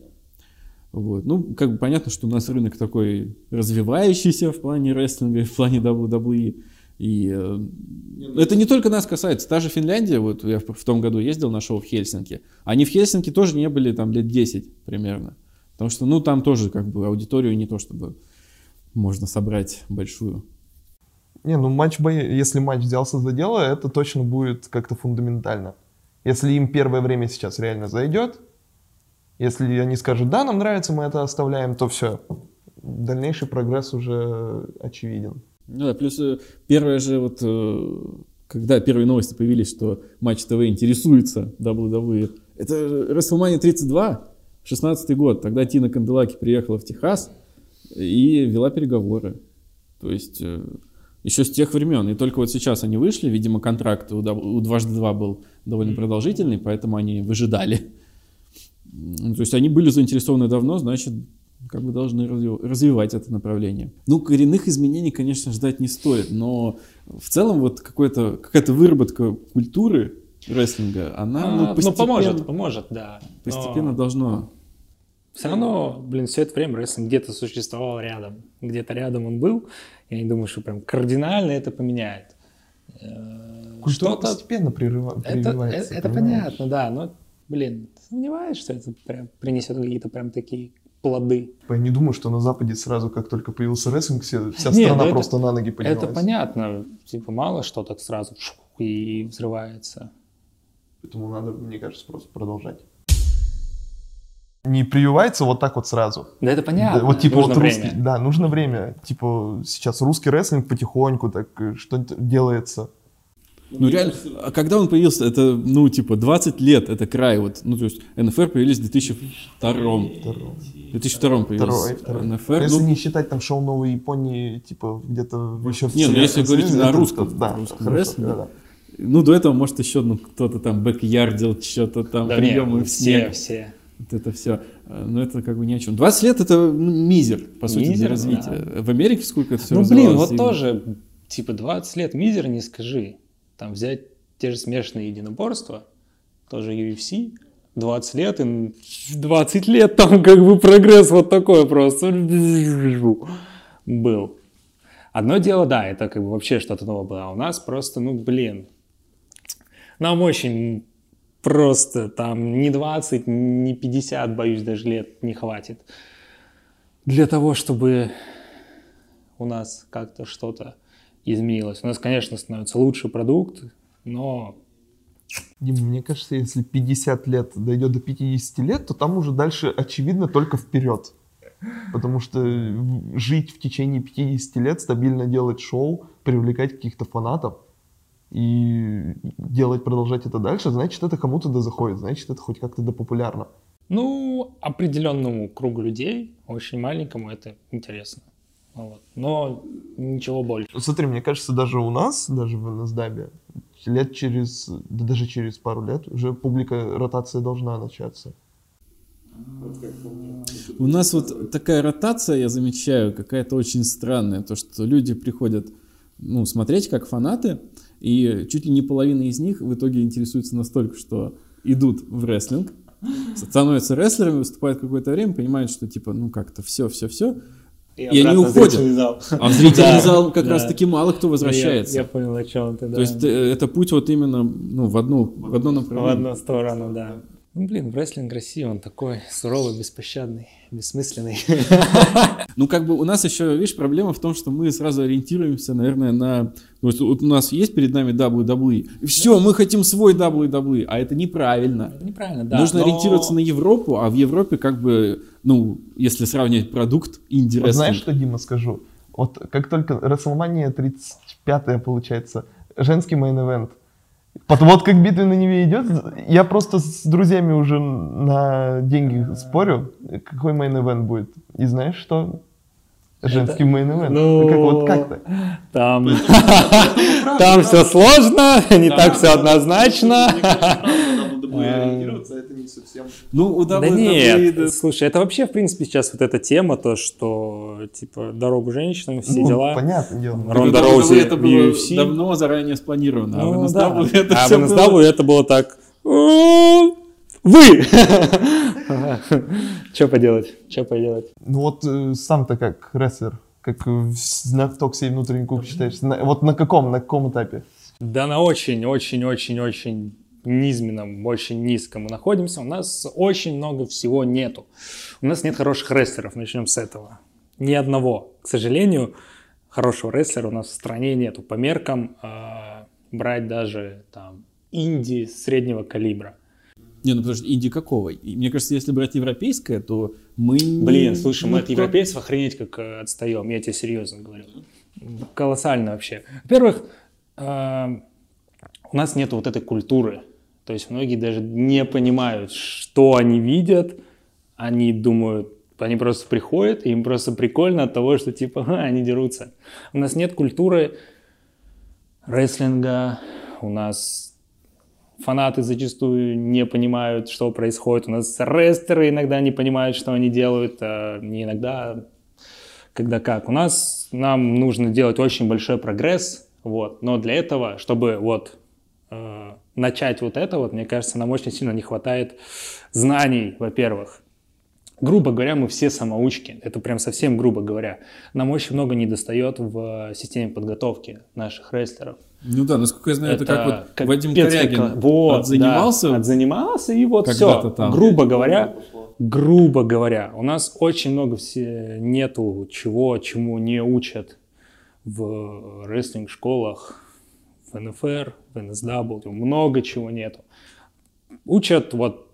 Вот. Ну, как бы понятно, что у нас рынок такой развивающийся в плане рестлинга и в плане WWE. И э, это не только нас касается. Та же Финляндия, вот я в, том году ездил на шоу в Хельсинки. Они в Хельсинки тоже не были там лет 10 примерно. Потому что, ну, там тоже как бы аудиторию не то чтобы можно собрать большую. Не, ну матч если матч взялся за дело, это точно будет как-то фундаментально. Если им первое время сейчас реально зайдет, если они скажут, да, нам нравится, мы это оставляем, то все. Дальнейший прогресс уже очевиден. Ну да, плюс э, первое же вот, э, когда первые новости появились, что Матч ТВ интересуется WWE, это WrestleMania 32, 16 год, тогда Тина Канделаки приехала в Техас и вела переговоры. То есть э, еще с тех времен. И только вот сейчас они вышли, видимо, контракт у, дважды два был довольно продолжительный, поэтому они выжидали. То есть они были заинтересованы давно, значит, как бы должны разви- развивать это направление. Ну, коренных изменений, конечно, ждать не стоит, но в целом вот какой-то, какая-то выработка культуры рестлинга, она А, ну, ну, постепенно, поможет, поможет, да. постепенно должно... Все равно, блин, все это время рестлинг где-то существовал рядом. Где-то рядом он был. Я не думаю, что прям кардинально это поменяет. Э, Культура Что-то постепенно прерыва- Это, это- это понятно, да, но, блин, сомневаюсь, что это прям принесет какие-то прям такие плоды. Я не думаю, что на Западе сразу, как только появился рестлинг, вся Не, страна ну это- просто на ноги поднялась. Это понятно, типа мало что так сразу и взрывается. Поэтому надо, мне кажется, просто продолжать. Не прививается вот так вот сразу. Да это понятно, Да, вот типа нужно вот время. русский, да, нужно время. Типа сейчас русский рестлинг потихоньку так э, что-то делается. Ну реально, а когда он появился, это, ну, типа, 20 лет, это край, вот, ну, то есть, НФР появились в 2002 В 2002 появился Второй. НФР, Если ну, не считать там шоу Новой Японии, типа где-то еще в Не, ну, если говорить на русском- да, русском хорошо, рестлинге. да, да. ну, до этого, может, еще, ну, кто-то там бэк-ярдил, что-то там, Да приемы не, в все, все. Вот это все. Но это как бы ни о чем. 20 лет это ну, мизер, по сути, для Мизер, развития. В Америке сколько это все Ну, блин, вот тоже, типа, 20 лет мизер не скажи. Там взять те же смешанные единоборства, тоже UFC, 20 лет, и н- 20 лет там как бы прогресс вот такой просто был. Одно дело, да, это как бы вообще что-то новое было, а у нас просто, ну, блин, нам очень просто там ни 20, ни 50, боюсь, даже лет не хватит для того, чтобы у нас как-то что-то изменилось. У нас, конечно, становится лучший продукт, но Дима, мне кажется, если 50 лет дойдет до 50 лет, то там уже дальше очевидно только вперед. Потому что жить в течение 50 лет, стабильно делать шоу, привлекать каких-то фанатов и делать, продолжать это дальше, значит, это кому-то да заходит, значит, это хоть как-то да популярно. Ну, определенному кругу людей, очень маленькому, это интересно. Вот. Но ничего больше. Смотри, мне кажется, даже у нас, даже в NSDAB, лет через, да даже через пару лет уже публика, ротация должна начаться. У нас вот такая ротация, я замечаю, какая-то очень странная. То, что люди приходят ну, смотреть как фанаты, и чуть ли не половина из них в итоге интересуются настолько, что идут в рестлинг, становятся рестлерами, выступают какое-то время, понимают, что типа, ну как-то все, все, все, и, и они уходят. А в зрительный зал как раз таки мало кто возвращается. Я, понял, о чем ты, да. То есть э, это путь вот именно ну, в, одну, в одно направление. В одну сторону, да. Ну, блин, рестлинг России, он такой суровый, беспощадный, бессмысленный. Ну, как бы у нас еще, видишь, проблема в том, что мы сразу ориентируемся, наверное, на... Вот у нас есть перед нами WWE. Все, мы хотим свой WWE, а это неправильно. Неправильно, да. Нужно но... ориентироваться на Европу, а в Европе как бы, ну, если сравнивать продукт инди вот Знаешь, что, Дима, скажу? Вот как только WrestleMania 35 получается, женский main event – вот как битва на Неве идет, я просто с друзьями уже на деньги спорю, какой main event будет. И знаешь что? Женский main event. Ну, как вот как-то. Там, там все сложно, не так все однозначно. Ну, у да нет, слушай, это вообще, в принципе, сейчас вот эта тема, то, что, типа, дорогу женщинам, все ну, дела. понятно дело. Ронда Роузи это было UFC. давно заранее спланировано, ну, а в NSW да. это а в NSW это было так... Вы! Что поделать? Что поделать? Ну вот э, сам-то как рестлер, как в ток-7 внутренний куб считаешь? Вот на каком, на каком этапе? Да на очень-очень-очень-очень низменном, очень низком мы находимся, у нас очень много всего нету. У нас нет хороших рестлеров, начнем с этого. Ни одного. К сожалению, хорошего рестлера у нас в стране нету. По меркам э, брать даже там инди среднего калибра. Не, ну потому что инди какого? И, мне кажется, если брать европейское, то мы... Блин, слушай, мы от европейцев охренеть как э, отстаем, я тебе серьезно говорю. Колоссально вообще. Во-первых, э, у нас нет вот этой культуры то есть многие даже не понимают, что они видят, они думают, они просто приходят, и им просто прикольно от того, что типа ха, они дерутся. У нас нет культуры рестлинга, у нас фанаты зачастую не понимают, что происходит. У нас рестлеры иногда не понимают, что они делают, а не иногда, когда как. У нас нам нужно делать очень большой прогресс, вот. Но для этого, чтобы вот э, начать вот это вот, мне кажется, нам очень сильно не хватает знаний, во-первых. Грубо говоря, мы все самоучки. Это прям совсем грубо говоря. Нам очень много не достает в системе подготовки наших рестлеров. Ну да, насколько я знаю, это, это как вот как Вадим Корягин вот, отзанимался. Да, отзанимался, и вот все. Там. Грубо говоря, грубо говоря, у нас очень много все нету чего, чему не учат в рестлинг-школах, в НФР, NSW, много чего нету. Учат, вот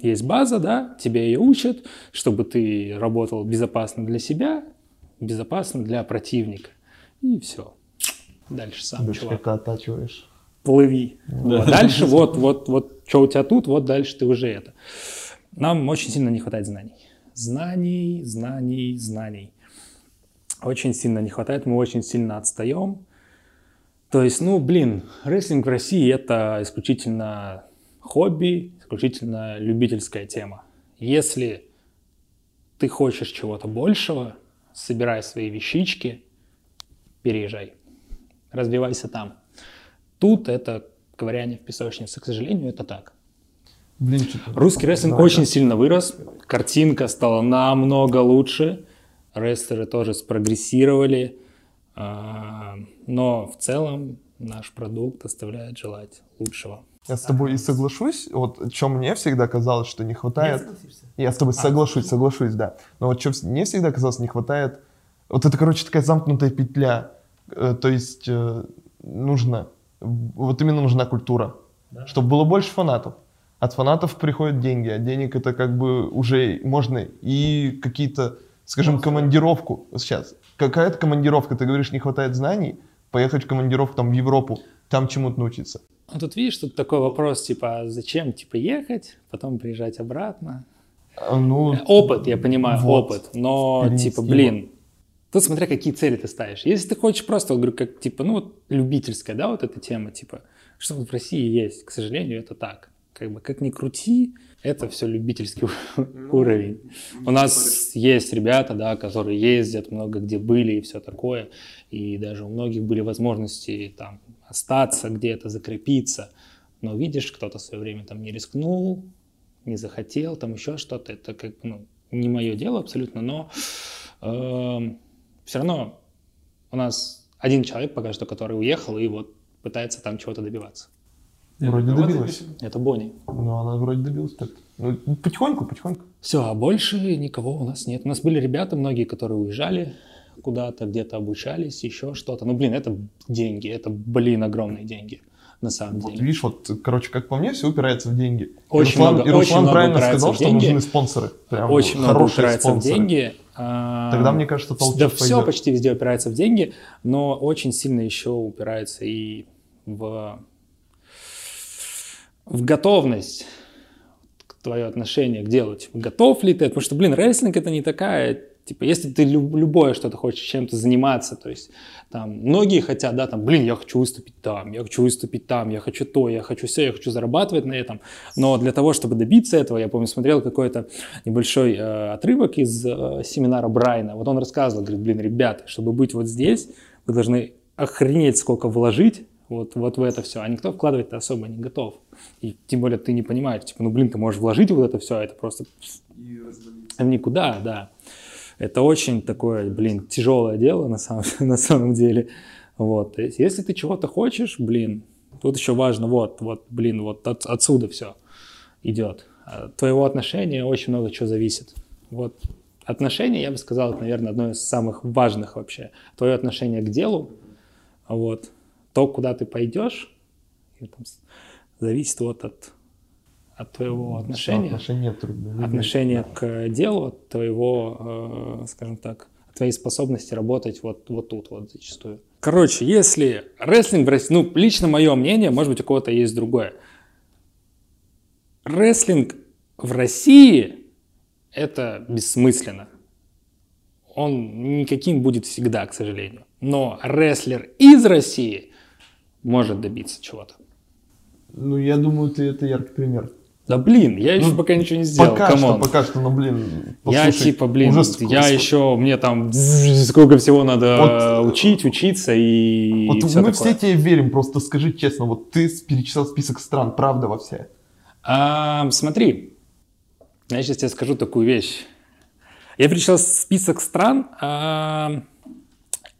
есть база, да, тебя ее учат, чтобы ты работал безопасно для себя, безопасно для противника. И все. Дальше сам Дальше чувак. оттачиваешь. Плыви. Да. Вот. Дальше вот, вот, вот, что у тебя тут, вот дальше ты уже это. Нам очень сильно не хватает знаний. Знаний, знаний, знаний. Очень сильно не хватает, мы очень сильно отстаем. То есть, ну, блин, рестлинг в России это исключительно хобби, исключительно любительская тема. Если ты хочешь чего-то большего, собирай свои вещички, переезжай, развивайся там. Тут это ковыряние в песочнице, к сожалению, это так. Блин, Русский рестлинг да, очень да. сильно вырос, картинка стала намного лучше, рестлеры тоже спрогрессировали, А, но в целом наш продукт оставляет желать лучшего. Я с тобой и соглашусь. Вот что мне всегда казалось, что не хватает. Я с тобой соглашусь, соглашусь, да. Но вот что мне всегда казалось, не хватает. Вот это, короче, такая замкнутая петля. Э, То есть э, нужно, вот именно нужна культура, чтобы было больше фанатов. От фанатов приходят деньги, а денег это как бы уже можно и какие-то, скажем, командировку сейчас. Какая-то командировка, ты говоришь, не хватает знаний, поехать в командировку там в Европу, там чему-то научиться. Ну, тут видишь, тут такой вопрос, типа, а зачем, типа, ехать, потом приезжать обратно? А, Ну, Опыт, я понимаю, Вот. опыт, но, типа, блин, тут смотря какие цели ты ставишь. Если ты хочешь просто, вот, говорю, как, типа, ну, вот, любительская, да, вот эта тема, типа, что в России есть, к сожалению, это так. Как бы, как ни крути, это все любительский уровень. У нас есть ребята, да, которые ездят, много где были и все такое, и даже у многих были возможности там остаться где-то, закрепиться, но видишь, кто-то в свое время там не рискнул, не захотел, там еще что-то, это как ну, не мое дело абсолютно, но все равно у нас один человек пока что, который уехал и вот пытается там чего-то добиваться. Вроде добилась. Это Бонни. Ну, она вроде добилась так. Ну, потихоньку, потихоньку. Все, а больше никого у нас нет. У нас были ребята, многие, которые уезжали куда-то, где-то обучались, еще что-то. Ну, блин, это деньги, это, блин, огромные деньги на самом Вот деле. видишь, вот, короче, как по мне, все упирается в деньги. Очень и Руслан, много- и очень Руслан много правильно упирается сказал, что деньги. нужны спонсоры. Прям Очень много хорошие упирается спонсоры. в деньги. а, Тогда, мне кажется, толчок Да все пойдет. почти везде упирается в деньги, но очень сильно еще упирается и в, в готовность твое отношение к делу. Типа, готов ли ты? Потому что, блин, рестлинг это не такая... Типа, если ты люб- любое что-то хочешь чем-то заниматься, то есть там многие хотят, да, там, блин, я хочу выступить там, я хочу выступить там, я хочу то, я хочу все, я хочу зарабатывать на этом. Но для того, чтобы добиться этого, я помню, смотрел какой-то небольшой э, отрывок из э, семинара Брайна. Вот он рассказывал, говорит, блин, ребята, чтобы быть вот здесь, вы должны охренеть, сколько вложить вот, вот в это все. А никто вкладывать-то особо не готов. И тем более ты не понимаешь, типа, ну, блин, ты можешь вложить вот это все, а это просто в никуда, да. Это очень такое, блин, тяжелое дело на самом, на самом деле. Вот. Если ты чего-то хочешь, блин, тут еще важно, вот, вот, блин, вот от- отсюда все идет. От твоего отношения очень много чего зависит. Вот отношения, я бы сказал, это, наверное, одно из самых важных вообще. Твое отношение к делу, вот, то, куда ты пойдешь, там зависит вот от, от твоего отношения Отношения отношение к делу, от твоего, э, скажем так, от твоей способности работать вот, вот тут вот зачастую. Короче, если рестлинг в России, ну, лично мое мнение, может быть, у кого-то есть другое. Рестлинг в России – это бессмысленно. Он никаким будет всегда, к сожалению. Но рестлер из России может добиться чего-то. Ну, я думаю, ты это яркий пример. Да блин, я еще Ну, пока ничего не сделал. пока что, come on. пока что, ну, блин, Я послушай, типа, блин, уже я ск- еще, мне там сколько всего надо Вот- учить, учиться и, Вот все мы такое. все тебе верим, просто скажи честно, вот ты перечислял список стран, правда во все? А, смотри, я сейчас тебе скажу такую вещь. Я перечислял список стран. а,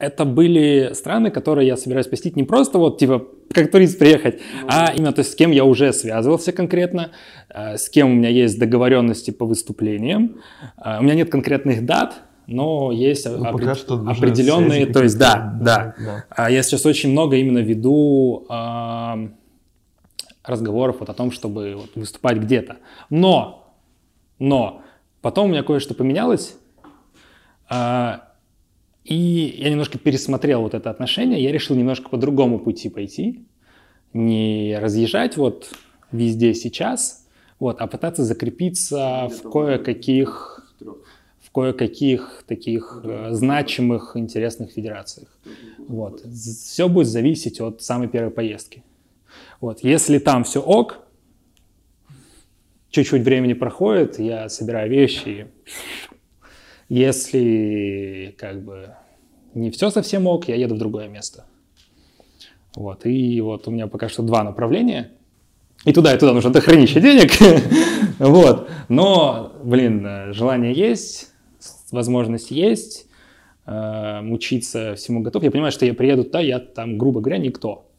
это были страны, которые я собираюсь посетить не просто вот типа как турист приехать, а именно то есть с кем я уже связывался конкретно, а, с кем у меня есть договоренности по выступлениям. А, У меня нет конкретных дат, но есть Ну, опре- что определенные, то есть да, да. да, да. А Я сейчас очень много именно веду ам, разговоров вот о том, чтобы вот выступать где-то. Но, но, потом у меня кое-что поменялось, а, и я немножко пересмотрел вот это отношение, я решил немножко по другому пути пойти, не разъезжать вот везде сейчас, вот, а пытаться закрепиться в кое-каких в кое-каких таких э, значимых, интересных федерациях. Вот. Все будет зависеть от самой первой поездки. Вот. Если там все ок, чуть-чуть времени проходит, я собираю вещи. Если как бы не все совсем ок, я еду в другое место. Вот. И вот у меня пока что два направления. И туда, и туда нужно дохренища денег. вот. Но, блин, желание есть, возможность есть. э, учиться всему готов. Я понимаю, что я приеду туда, я там, грубо говоря, никто.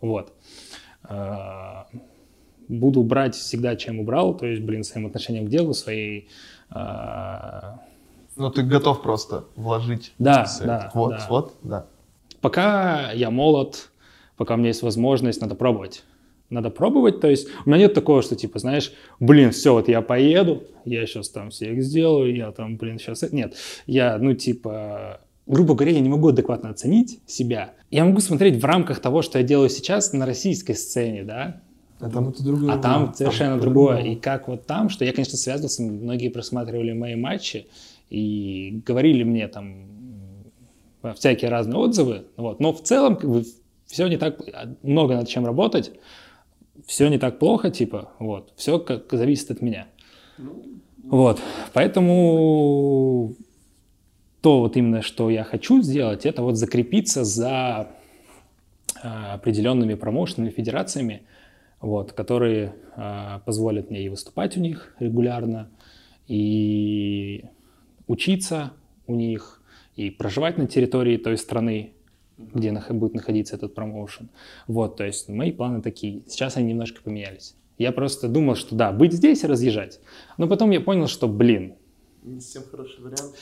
Вот. Э, буду брать всегда, чем убрал, то есть, блин, своим отношением к делу, своей... э, Ну, ты готов просто вложить. Да, всё да. Вот, да. вот, да. пока я молод, пока у меня есть возможность, надо пробовать. Надо пробовать, то есть у меня нет такого, что типа, знаешь, блин, все, вот я поеду, я сейчас там всех сделаю, я там, блин, сейчас... Нет, я, ну, типа, грубо говоря, я не могу адекватно оценить себя. Я могу смотреть в рамках того, что я делаю сейчас на российской сцене, да, А там это другое. а там совершенно другое. И как вот там, что я, конечно, связывался, многие просматривали мои матчи и говорили мне там всякие разные отзывы, вот. но в целом как бы все не так, много над чем работать, все не так плохо, типа, вот, все как зависит от меня. Вот, поэтому то вот именно, что я хочу сделать, это вот закрепиться за а, определенными промоушенами, федерациями, вот, которые а, позволят мне и выступать у них регулярно, и учиться у них, и проживать на территории той страны, где нах- будет находиться этот промоушен. Вот, то есть мои планы такие. Сейчас они немножко поменялись. Я просто думал, что да, быть здесь и разъезжать. Но потом я понял, что, блин, Не совсем хороший вариант.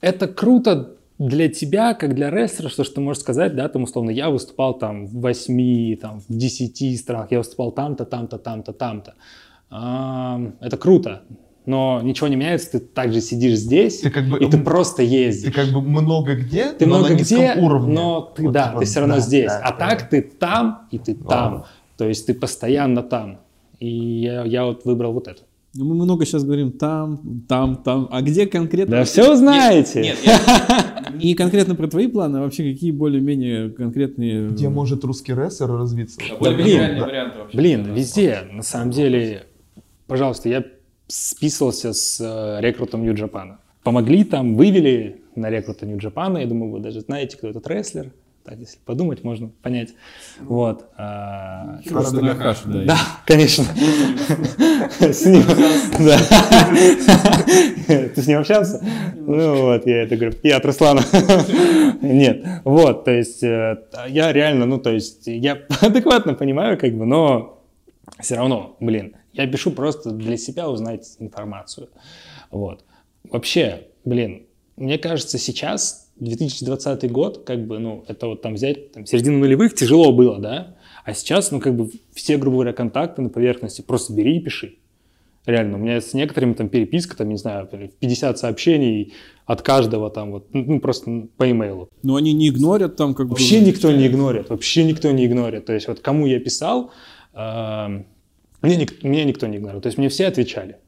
это круто для тебя, как для рестлера, что, что ты можешь сказать, да, там, условно, я выступал там в 8, там, в 10 странах, я выступал там-то, там-то, там-то, там-то. Ам, Это круто, но ничего не меняется, ты также сидишь здесь, Ты как бы- и ты просто Ты ездишь. как бы много где, Ты но много на низком где, уровне. но ты, Вот да, типа, ты все равно да, здесь. да, а да. так ты там, и ты там. То есть ты постоянно там. И я, я вот выбрал вот это. Ну, Мы много сейчас говорим там, там, там. А где конкретно? Да все знаете. Нет, я- не конкретно про твои планы, а вообще какие более-менее конкретные... Где может русский рестлер развиться? более блин, да. варианты вообще. Блин, везде. На самом деле, пожалуйста, я списывался с э, рекрутом Нью-Джапана. Помогли там, вывели на рекрута Нью-Джапана. Я думаю, вы даже знаете, кто этот рестлер. Так, если подумать, можно понять. Вот. а, Просто на Хаш, да. Да, конечно. С ним. Да. Ты с ним общался? Ну вот, я это говорю. Я от Руслана. Нет. Вот, то есть э, я реально, ну то есть я адекватно понимаю, как бы, но все равно, блин, я пишу просто для себя узнать информацию. Вот. Вообще, блин, мне кажется, сейчас, 2020 год, как бы, ну, это вот там взять, там, середину нулевых тяжело было, да? А сейчас, ну, как бы, все, грубо говоря, контакты на поверхности, просто бери и пиши. Реально, у меня с некоторыми там переписка, там, не знаю, 50 сообщений от каждого там вот, ну, ну, просто по имейлу. Но они не игнорят там как бы... Вообще никто не игнорит, вообще никто не игнорит. То есть вот кому я писал, эм, мне, ник- мне никто не игнорил. То есть мне все отвечали.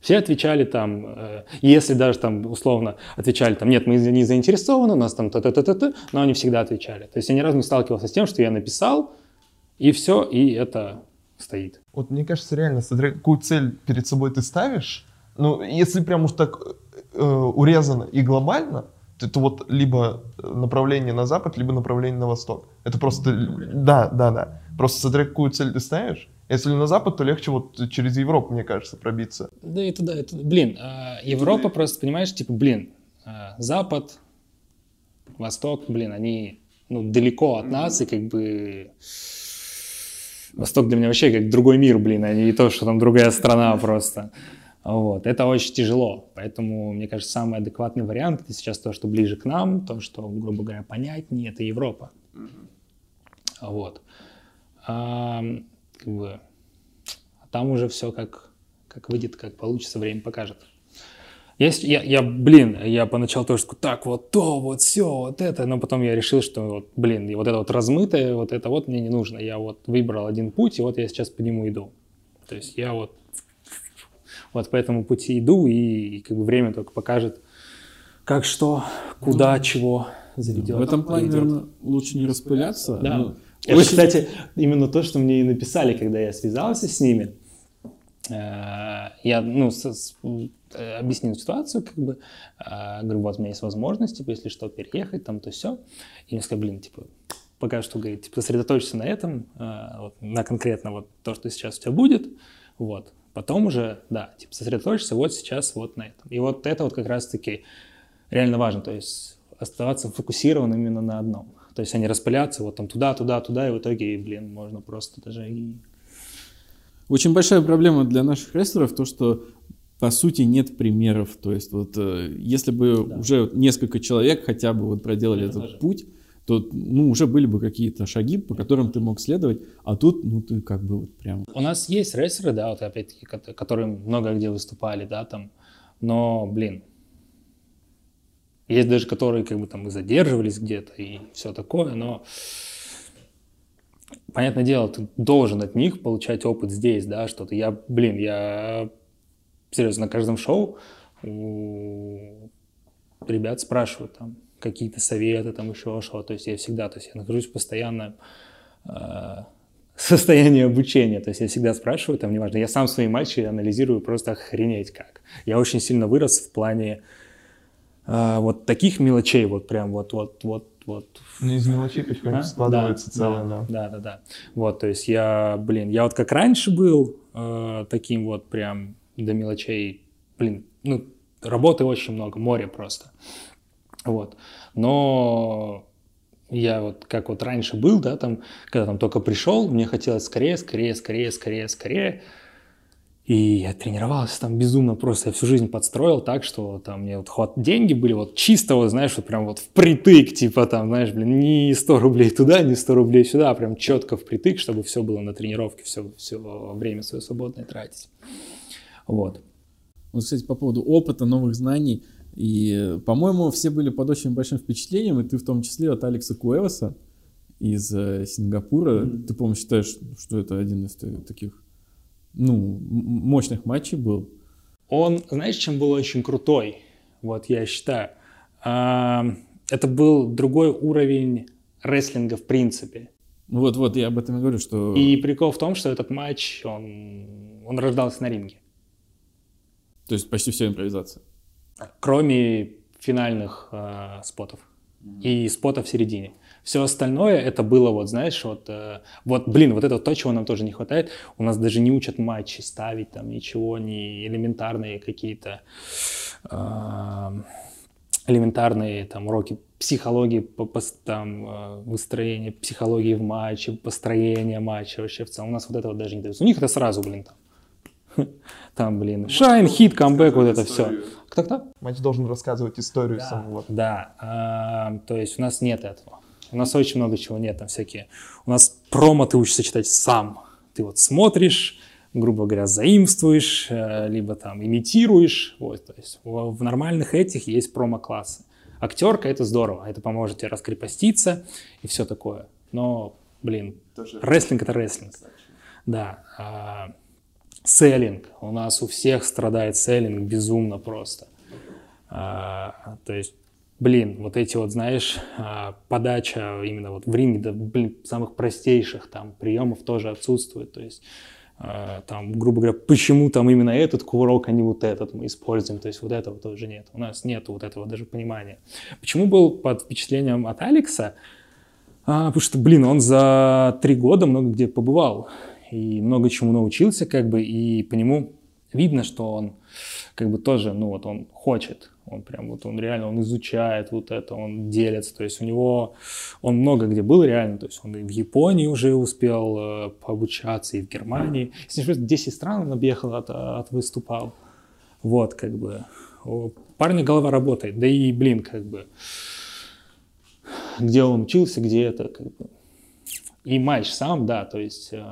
Все отвечали там, э, если даже там условно отвечали там, нет, мы не заинтересованы, у нас там т-т-т-т, но они всегда отвечали. То есть я ни разу не сталкивался с тем, что я написал, и все, и это стоит. Вот мне кажется, реально, смотря какую цель перед собой ты ставишь, ну, если прям уж так э, урезано и глобально, то это вот либо направление на запад, либо направление на восток. Это просто... Да, да, да. Просто смотря какую цель ты ставишь. Если на запад, то легче вот через Европу, мне кажется, пробиться. Да, это да, это, блин, а, Европа просто, понимаешь, типа, блин, а, Запад, Восток, блин, они, ну, далеко от нас, и как бы Восток для меня вообще как другой мир, блин, а не то, что там другая страна просто. Вот, это очень тяжело, поэтому, мне кажется, самый адекватный вариант это сейчас то, что ближе к нам, то, что, грубо говоря, понятнее, это Европа. Вот. А, как бы, там уже все как, как выйдет, как получится, время покажет. Есть, я, я, блин, я поначалу тоже такой, так, вот то, вот все, вот это, но потом я решил, что, вот, блин, и вот это вот размытое, вот это вот мне не нужно. Я вот выбрал один путь, и вот я сейчас по нему иду. То есть я вот, вот по этому пути иду, и, и как бы время только покажет, как что, куда, чего заведет. В этом плане, наверное, лучше не распыляться. Да. Ну, Это, кстати, именно то, что мне и написали, когда я связался с ними. Э, Я, ну, с- э, объяснил ситуацию, как бы, э, говорю, вот у меня есть возможность, типа, если что, переехать, там, то все. И мне сказали, блин, типа, пока что, говорит, типа, сосредоточься на этом, вот, на конкретно вот то, что сейчас у тебя будет, вот. Потом уже, да, типа, сосредоточься вот сейчас вот на этом. И вот это вот как раз-таки реально важно, то есть оставаться фокусированным именно на одном. То есть они распыляться вот там туда, туда, туда, и в итоге, блин, можно просто даже и... Очень большая проблема для наших рестлеров то, что по сути нет примеров. То есть вот э, если бы Да. уже несколько человек хотя бы вот проделали Это этот тоже. путь, то ну уже были бы какие-то шаги, по которым ты мог следовать, а тут ну ты как бы вот прям У нас есть рестлеры, да, вот опять-таки, кото- которые много где выступали, да, там, но, блин, есть даже которые как бы там и задерживались где-то и все такое, но понятное дело, ты должен от них получать опыт здесь, да, что-то. Я, блин, я серьезно на каждом шоу у ребят спрашиваю там какие-то советы, там еще что, то есть я всегда, то есть я нахожусь постоянно э, состоянии обучения, то есть я всегда спрашиваю, там неважно, я сам свои матчи анализирую просто охренеть как. Я очень сильно вырос в плане э, вот таких мелочей, вот прям вот, вот, вот, вот Ну, из мелочей потихоньку а? складывается Да, целое, да, да. да, да, да. Вот, то есть я, блин, я вот как раньше был э, таким вот прям до мелочей, блин, ну, работы очень много, море просто. Вот. Но я вот как вот раньше был, да, там, когда там только пришел, мне хотелось скорее, скорее, скорее, скорее, скорее. И я тренировался там безумно просто, я всю жизнь подстроил так, что там мне вот хват... деньги были вот чисто, вот знаешь, вот прям вот впритык, типа там, знаешь, блин, не 100 рублей туда, не 100 рублей сюда, а прям четко впритык, чтобы все было на тренировке, все, все время свое свободное тратить. Вот. Вот, кстати, по поводу опыта, новых знаний. И, по-моему, все были под очень большим впечатлением, и ты в том числе от Алекса Куэваса из э, Сингапура. Ты, по-моему, считаешь, что это один из та- таких, ну, мощных матчей был. Он, знаешь, чем был очень крутой? Вот я считаю. А, Это был другой уровень рестлинга в принципе. Вот-вот, я об этом и говорю, что... И прикол в том, что этот матч, он, он рождался на ринге. То есть почти все импровизация. Кроме финальных э, спотов и спота в середине. Все остальное это было вот, знаешь, вот, э, вот, блин, вот это то, чего нам тоже не хватает. У нас даже не учат матчи ставить там ничего, не элементарные какие-то элементарные там уроки психологии, по, пос- там э, выстроения психологии в матче, построения матча вообще в целом. У нас вот этого даже не дают. У них это сразу, блин, там. Там, блин, шайн, хит, камбэк, вот это все. Кто-кто? Матч должен рассказывать историю самого. Да, а, то есть у нас нет этого. У нас очень много чего нет, там всякие. У нас промо ты учишься читать сам. Ты вот смотришь, грубо говоря, заимствуешь, э, либо там имитируешь. Вот, то есть в, нормальных этих есть промо-классы. Актерка — это здорово, это поможет тебе раскрепоститься и все такое. Но, блин, рестлинг — это рестлинг. Да. а, селлинг. У нас у всех страдает селлинг безумно просто. А, то есть, блин, вот эти вот, знаешь, а, подача именно вот в ринге, да, блин, самых простейших там приемов тоже отсутствует. То есть, а, там, грубо говоря, почему там именно этот кувырок, а не вот этот мы используем. То есть, вот этого тоже нет. У нас нет вот этого даже понимания. Почему был под впечатлением от Алекса? А, потому что, блин, он за три года много где побывал и много чему научился, как бы, и по нему видно, что он как бы тоже, ну вот он хочет, он прям вот он реально, он изучает вот это, он делится, то есть у него, он много где был реально, то есть он и в Японии уже успел э, пообучаться, и в Германии, если не ошибаюсь, 10 стран он объехал, от, от выступал, вот как бы, у парня голова работает, да и, блин, как бы, где он учился, где это, как бы, и матч сам, да, то есть... э,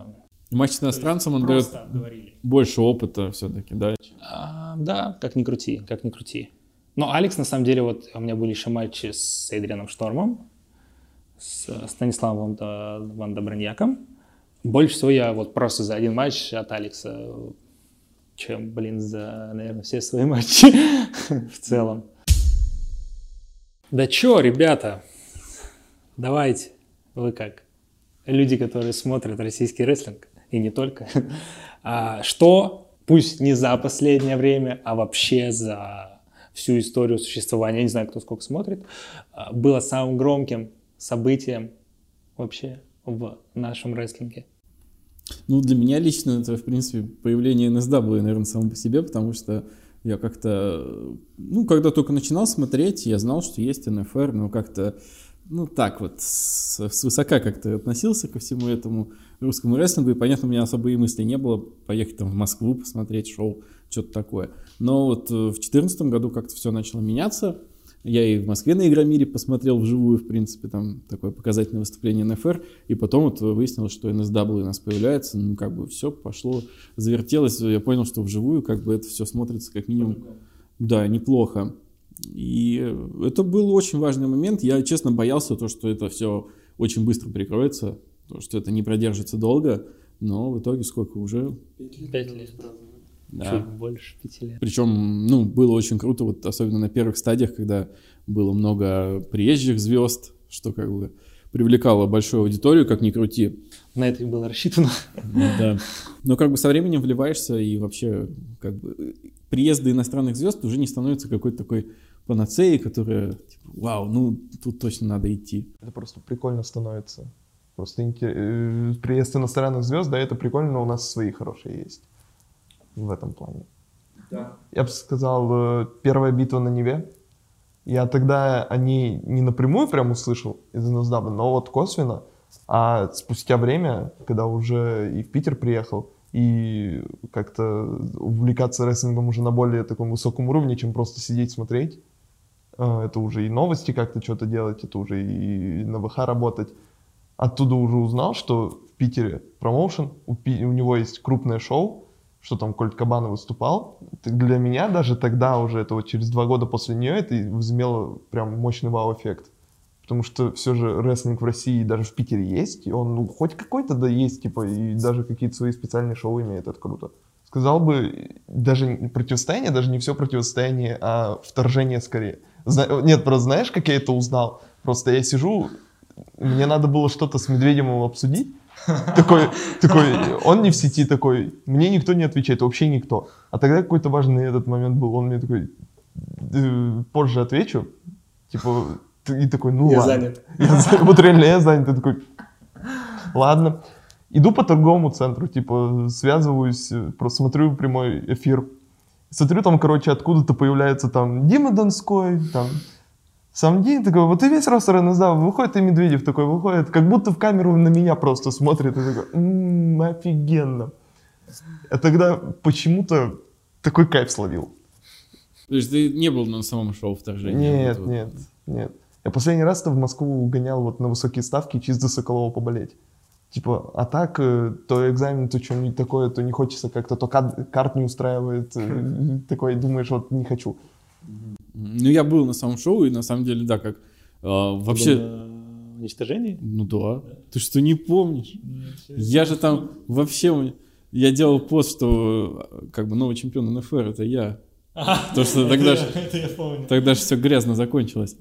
Матч с иностранцем, он дает говорили. больше опыта все-таки, да? А, да, как ни крути, как ни крути. Но Алекс, на самом деле, вот у меня были еще матчи с Эдрианом Штормом, с Станиславом Ван, До- Ван Доброньяком. Больше всего я вот просто за один матч от Алекса, чем, блин, за, наверное, все свои матчи в целом. Да чё, ребята, давайте, вы как, люди, которые смотрят российский рестлинг, и не только, а, что, пусть не за последнее время, а вообще за всю историю существования, я не знаю, кто сколько смотрит, а, было самым громким событием вообще в нашем рестлинге. Ну, для меня лично это, в принципе, появление NSW, наверное, само по себе, потому что Я как-то, ну, когда только начинал смотреть, я знал, что есть НФР, но как-то, ну, так вот, с, высока как-то относился ко всему этому русскому рестлингу, и, понятно, у меня особо и мысли не было поехать там в Москву посмотреть шоу, что-то такое. Но вот э, в 2014 году как-то все начало меняться, я и в Москве на Игромире посмотрел вживую, в принципе, там такое показательное выступление НФР, и потом вот выяснилось, что NSW у нас появляется, ну, как бы все пошло, завертелось, я понял, что вживую как бы это все смотрится как минимум, да, неплохо. И это был очень важный момент, я, честно, боялся то, что это все очень быстро прикроется, то, что это не продержится долго, но в итоге сколько уже? Пять лет. Да. Чуть больше пяти лет. Причем, ну, было очень круто, вот особенно на первых стадиях, когда было много приезжих звезд, что как бы привлекало большую аудиторию, как ни крути. На это и было рассчитано. Да. Но как бы со временем вливаешься, и вообще как бы приезды иностранных звезд уже не становятся какой-то такой панацеей, которая, типа, вау, ну тут точно надо идти. Это просто прикольно становится. Просто интер... Э, приезд иностранных звезд, да, это прикольно, но у нас свои хорошие есть в этом плане. Да. Я бы сказал, э, первая битва на Неве. Я тогда о ней не напрямую прям услышал из NSW, но вот косвенно. А спустя время, когда уже и в Питер приехал, и как-то увлекаться рестлингом уже на более таком высоком уровне, чем просто сидеть смотреть. Э, это уже и новости как-то что-то делать, это уже и на ВХ работать. Оттуда уже узнал, что в Питере промоушен, у, у него есть крупное шоу, что там Кольт Кабана выступал. Для меня даже тогда уже, это вот через два года после нее, это возымело прям мощный вау-эффект. Потому что все же рестлинг в России даже в Питере есть, и он ну, хоть какой-то да есть, типа, и даже какие-то свои специальные шоу имеет, это круто. Сказал бы, даже противостояние, даже не все противостояние, а вторжение скорее. Зна- нет, просто знаешь, как я это узнал? Просто я сижу, мне надо было что-то с Медведевым обсудить, такой, такой, он не в сети такой, мне никто не отвечает, вообще никто. А тогда какой-то важный этот момент был, он мне такой, позже отвечу, типа, и такой, ну я ладно. Занят. Я, вот реально я занят, и такой, ладно. Иду по торговому центру, типа, связываюсь, просто смотрю прямой эфир. Смотрю, там, короче, откуда-то появляется там Дима Донской, там сам день такой, вот и весь ростер НСДА, выходит и Медведев такой выходит, как будто в камеру на меня просто смотрит и такой, м-м, офигенно. А тогда почему-то такой кайф словил. То есть ты не был на самом шоу вторжения? Нет, вот, нет, нет. Я последний раз-то в Москву гонял вот на высокие ставки чисто Соколова поболеть. Типа, а так, э, то экзамен, то что-нибудь такое, то не хочется как-то, то карт, карт не устраивает, э, такой думаешь, вот не хочу. Ну, я был на самом шоу, и на самом деле, да, как э, вообще... На уничтожении? Ну да. Ты что, не помнишь? Я же там вообще... Я делал пост, что как бы новый чемпион НФР это я. То, что тогда же, тогда же все грязно закончилось.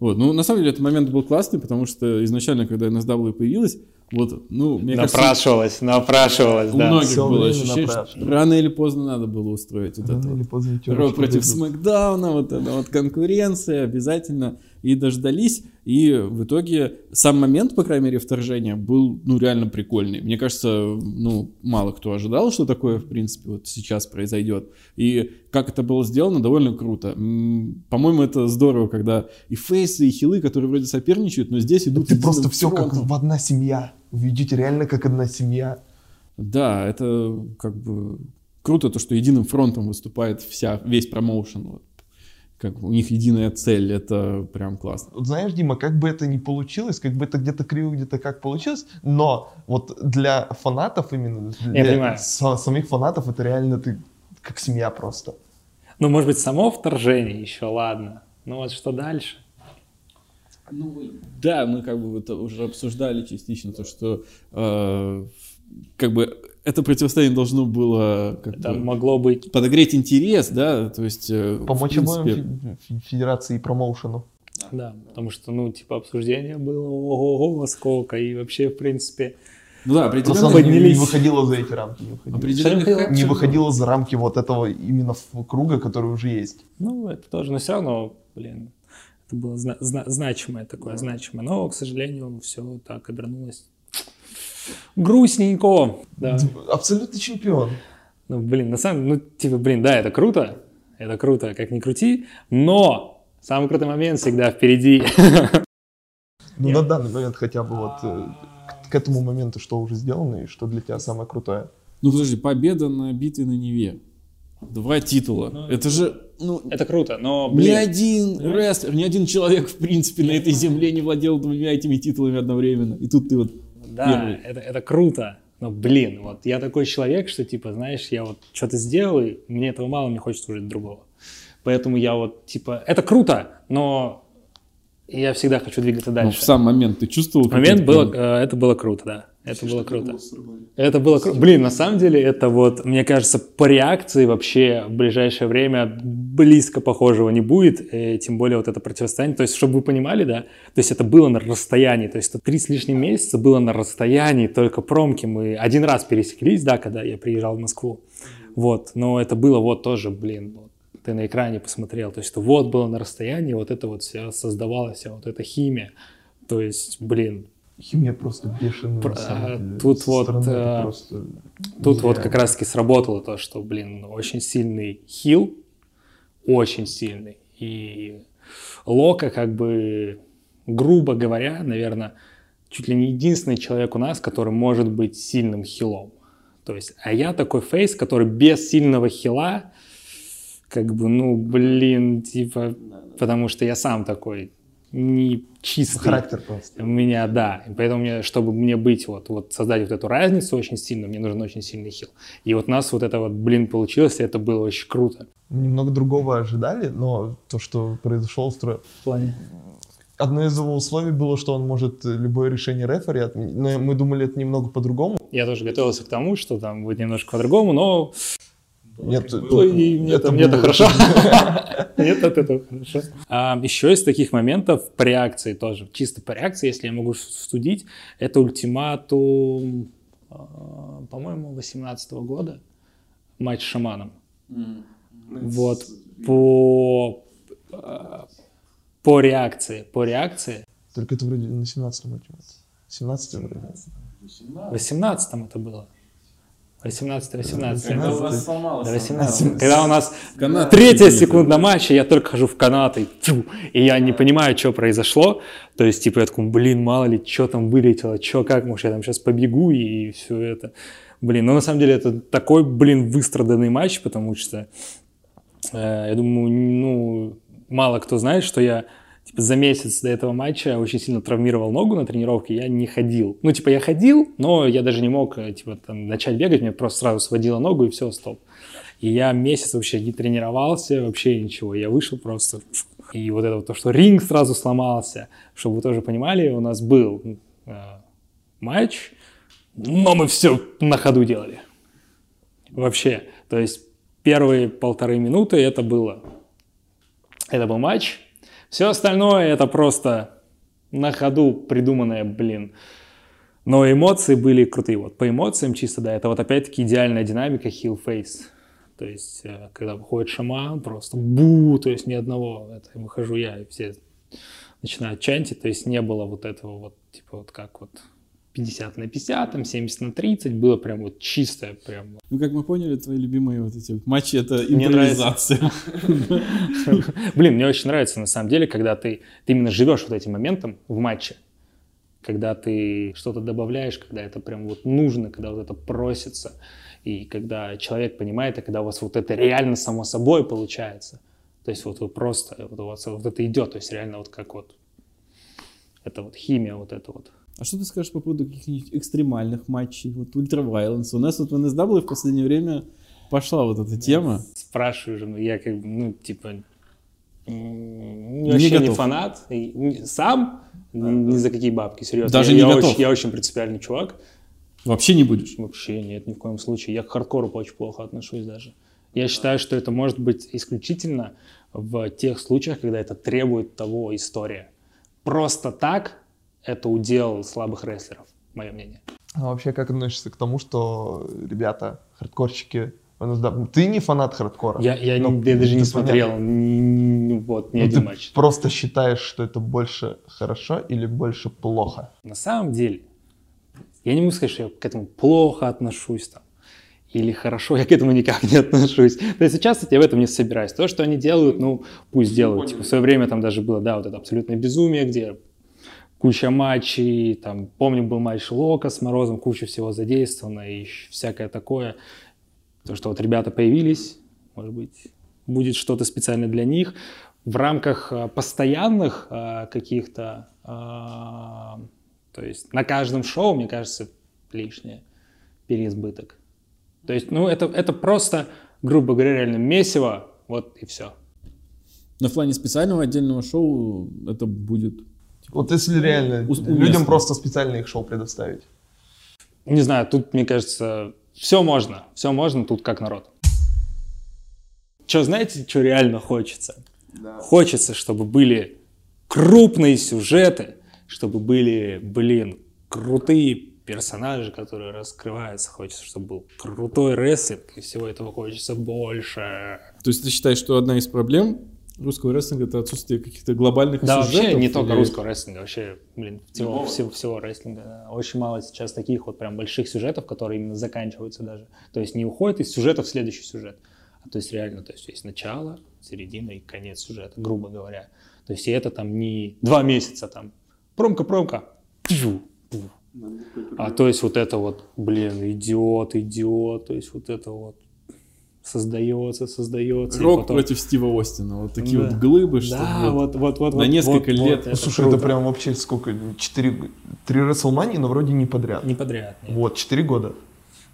Вот. Ну, на самом деле, этот момент был классный, потому что изначально, когда NSW появилась, вот, ну, мне напрашивалось, кажется, напрашивалось, у да. многих Все было ощущение, что рано или поздно надо было устроить вот рано это. Или поздно Ро против Смакдауна, вот эта вот конкуренция обязательно и дождались. И в итоге сам момент, по крайней мере, вторжения был, ну, реально прикольный. Мне кажется, ну, мало кто ожидал, что такое, в принципе, вот сейчас произойдет. И как это было сделано, довольно круто. По-моему, это здорово, когда и фейсы, и хилы, которые вроде соперничают, но здесь идут... Ты просто все как в одна семья. Вы идете реально как одна семья. Да, это как бы круто, то, что единым фронтом выступает вся, весь промоушен. Вот как у них единая цель, это прям классно. Вот знаешь, Дима, как бы это ни получилось, как бы это где-то криво, где-то как получилось, но вот для фанатов именно, для самих фанатов это реально ты как семья просто. Ну, может быть, само вторжение еще, ладно. Ну вот что дальше? Да, мы как бы это уже обсуждали частично, то, что э, как бы это противостояние должно было как это бы, могло быть подогреть интерес, да, то есть э, помочь обоим федерации и промоушену. Да, потому что, ну, типа, обсуждение было ого-го сколько, и вообще, в принципе, ну да, определенно поднялись. не выходило за эти рамки. Не выходило, не выходило за рамки вот этого именно круга, который уже есть. Ну, это тоже, но все равно, блин, это было зна- зна- значимое такое, значимое. Но, к сожалению, все так обернулось грустненько. Да. Абсолютный чемпион. Ну, блин, на самом деле, ну, типа, блин, да, это круто. это круто, как ни крути, но самый крутой момент всегда впереди. Ну, на данный момент хотя бы вот э, к, к этому моменту что уже сделано и что для тебя самое крутое? Ну подожди, победа на битве на Неве. Два титула. Это же, ну, Это круто, но, ни блин, один рестлер, ни один человек, в принципе, на этой земле не владел двумя этими титулами одновременно. И тут ты вот да, первый. это, это круто. Но, блин, вот я такой человек, что, типа, знаешь, я вот что-то сделал, и мне этого мало, мне хочется уже другого. Поэтому я вот, типа, это круто, но я всегда хочу двигаться Ну, дальше. в сам момент ты чувствовал? момент было, э, это было круто, да. Это было круто. Это было круто. Блин, на самом деле, это вот, мне кажется, по реакции вообще в ближайшее время близко похожего не будет, э, тем более вот это противостояние. То есть, чтобы вы понимали, да, то есть это было на расстоянии, то есть это три с лишним месяца было на расстоянии, только промки. Мы один раз пересеклись, да, когда я приезжал в Москву. Вот, но это было вот тоже, блин, вот, ты на экране посмотрел, то есть вот было на расстоянии, вот это вот все создавалась, вся вот эта химия. То есть, блин, Химия просто бешеная. Про- на самом а, деле. тут Со вот, стороны просто Тут вот нереально. как раз-таки сработало то, что, блин, очень сильный хил, очень сильный. И Лока, как бы, грубо говоря, наверное, чуть ли не единственный человек у нас, который может быть сильным хилом. То есть, а я такой фейс, который без сильного хила, как бы, ну, блин, типа, потому что я сам такой не чистый. Характер просто. У меня, да. И поэтому мне, чтобы мне быть, вот, вот создать вот эту разницу очень сильно, мне нужен очень сильный хил. И вот у нас вот это вот, блин, получилось, и это было очень круто. Мы немного другого ожидали, но то, что произошло, устро... В плане? Одно из его условий было, что он может любое решение рефери отменить. Но мы думали, это немного по-другому. Я тоже готовился к тому, что там будет немножко по-другому, но Нет, было и мне это это, мне это было- хорошо. Нет, от этого хорошо. А, еще из таких моментов по реакции тоже, чисто по реакции, если я могу судить, это ультиматум, а, по-моему, 18 года, матч с шаманом. Вот по а, по реакции, по реакции. Только это вроде на 17-м матче. 17 вроде. В 18 это было. 18-18. Когда у вас сломалось. До 18. Когда у нас Канаты третья секунда матча, я только хожу в канаты, тьфу, и я не понимаю, что произошло. То есть, типа, я такой, блин, мало ли, что там вылетело, что, как, может, я там сейчас побегу и все это. Блин, ну, на самом деле, это такой, блин, выстраданный матч, потому что, э, я думаю, ну, мало кто знает, что я типа, за месяц до этого матча очень сильно травмировал ногу на тренировке, я не ходил. Ну, типа, я ходил, но я даже не мог, э, типа, там, начать бегать, мне просто сразу сводило ногу, и все, стоп. И я месяц вообще не тренировался, вообще ничего. Я вышел просто... И вот это вот то, что ринг сразу сломался, чтобы вы тоже понимали, у нас был э, матч, но мы все на ходу делали. Вообще. То есть первые полторы минуты это было. Это был матч. Все остальное это просто на ходу придуманное, блин. Но эмоции были крутые. Вот по эмоциям чисто, да, это вот опять-таки идеальная динамика face. То есть, э, когда выходит шаман, просто бу, то есть ни одного, это выхожу я, и все начинают чантить, то есть не было вот этого вот, типа вот как вот 50 на 50, там 70 на 30, было прям вот чистое, прям. Ну, как мы поняли, твои любимые вот эти матчи — это импровизация. Блин, мне очень нравится на самом деле, когда ты, ты именно живешь вот этим моментом в матче, когда ты что-то добавляешь, когда это прям вот нужно, когда вот это просится, и когда человек понимает, и когда у вас вот это реально само собой получается. То есть вот вы просто, вот у вас вот это идет, то есть реально вот как вот, это вот химия вот это вот. А что ты скажешь по поводу каких-нибудь экстремальных матчей? Вот Ультра Violence. У нас вот в NSW в последнее время пошла вот эта тема. Спрашиваю же, ну, я как бы, ну, типа, Не вообще не готов. фанат. Не- Сам ни за какие бабки, серьезно. Даже я, не я готов. Очень, я очень принципиальный чувак. Вообще не будешь? Вообще нет, ни в коем случае. Я к хардкору очень плохо отношусь даже. Я считаю, что это может быть исключительно в тех случаях, когда это требует того история. Просто так это удел слабых рестлеров, мое мнение. А вообще, как относишься к тому, что ребята, хардкорщики, ты не фанат хардкора? Я, я, Ну, не- я даже не смотрел понятно. вот, ни Ну, один ты матч. просто считаешь, что это больше хорошо или больше плохо? На самом деле, я не могу сказать, что я к этому плохо отношусь. Там. или хорошо, я к этому никак не отношусь. То есть сейчас я в этом не собираюсь. То, что они делают, ну, пусть делают. Типа, в свое время там даже было, да, вот это абсолютное безумие, где куча матчей, там, помню, был матч Лока с Морозом, куча всего задействовано и всякое такое. То, что вот ребята появились, может быть, будет что-то специально для них. В рамках а, постоянных а, каких-то, а, то есть на каждом шоу, мне кажется, лишнее переизбыток. То есть, ну, это, это просто, грубо говоря, реально месиво, вот и все. На плане специального отдельного шоу это будет... Вот если реально Ус- людям уместно. просто специальные их шоу предоставить. Не знаю, тут, мне кажется, все можно, все можно, тут как народ. Что, знаете, что реально хочется? Хочется, чтобы были крупные сюжеты, чтобы были, блин, крутые персонажи, которые раскрываются. Хочется, чтобы был крутой рестлинг, и всего этого хочется больше. То есть ты считаешь, что одна из проблем русского рестлинга это отсутствие каких-то глобальных Да, сюжетов? вообще не только или- русского рестлинга, вообще, блин, всего, всего, всего рестлинга. Очень мало сейчас таких вот прям больших сюжетов, которые именно заканчиваются даже. То есть не уходят из сюжета в следующий сюжет. А то есть реально, то есть есть начало, середина и конец сюжета, грубо говоря. То есть и это там не два месяца там, промка-промка, а то есть вот это вот, блин, идиот, идиот, то есть вот это вот создается, создается. Рок потом- против Стива Остина. Вот такие Да. вот глыбы, что Да, вот, вот, вот. на вот, несколько вот, лет. вот, Слушай, круто. это прям вообще сколько? Четыре... Три Расселмании, но вроде не подряд. Не подряд. нет. Вот, четыре года.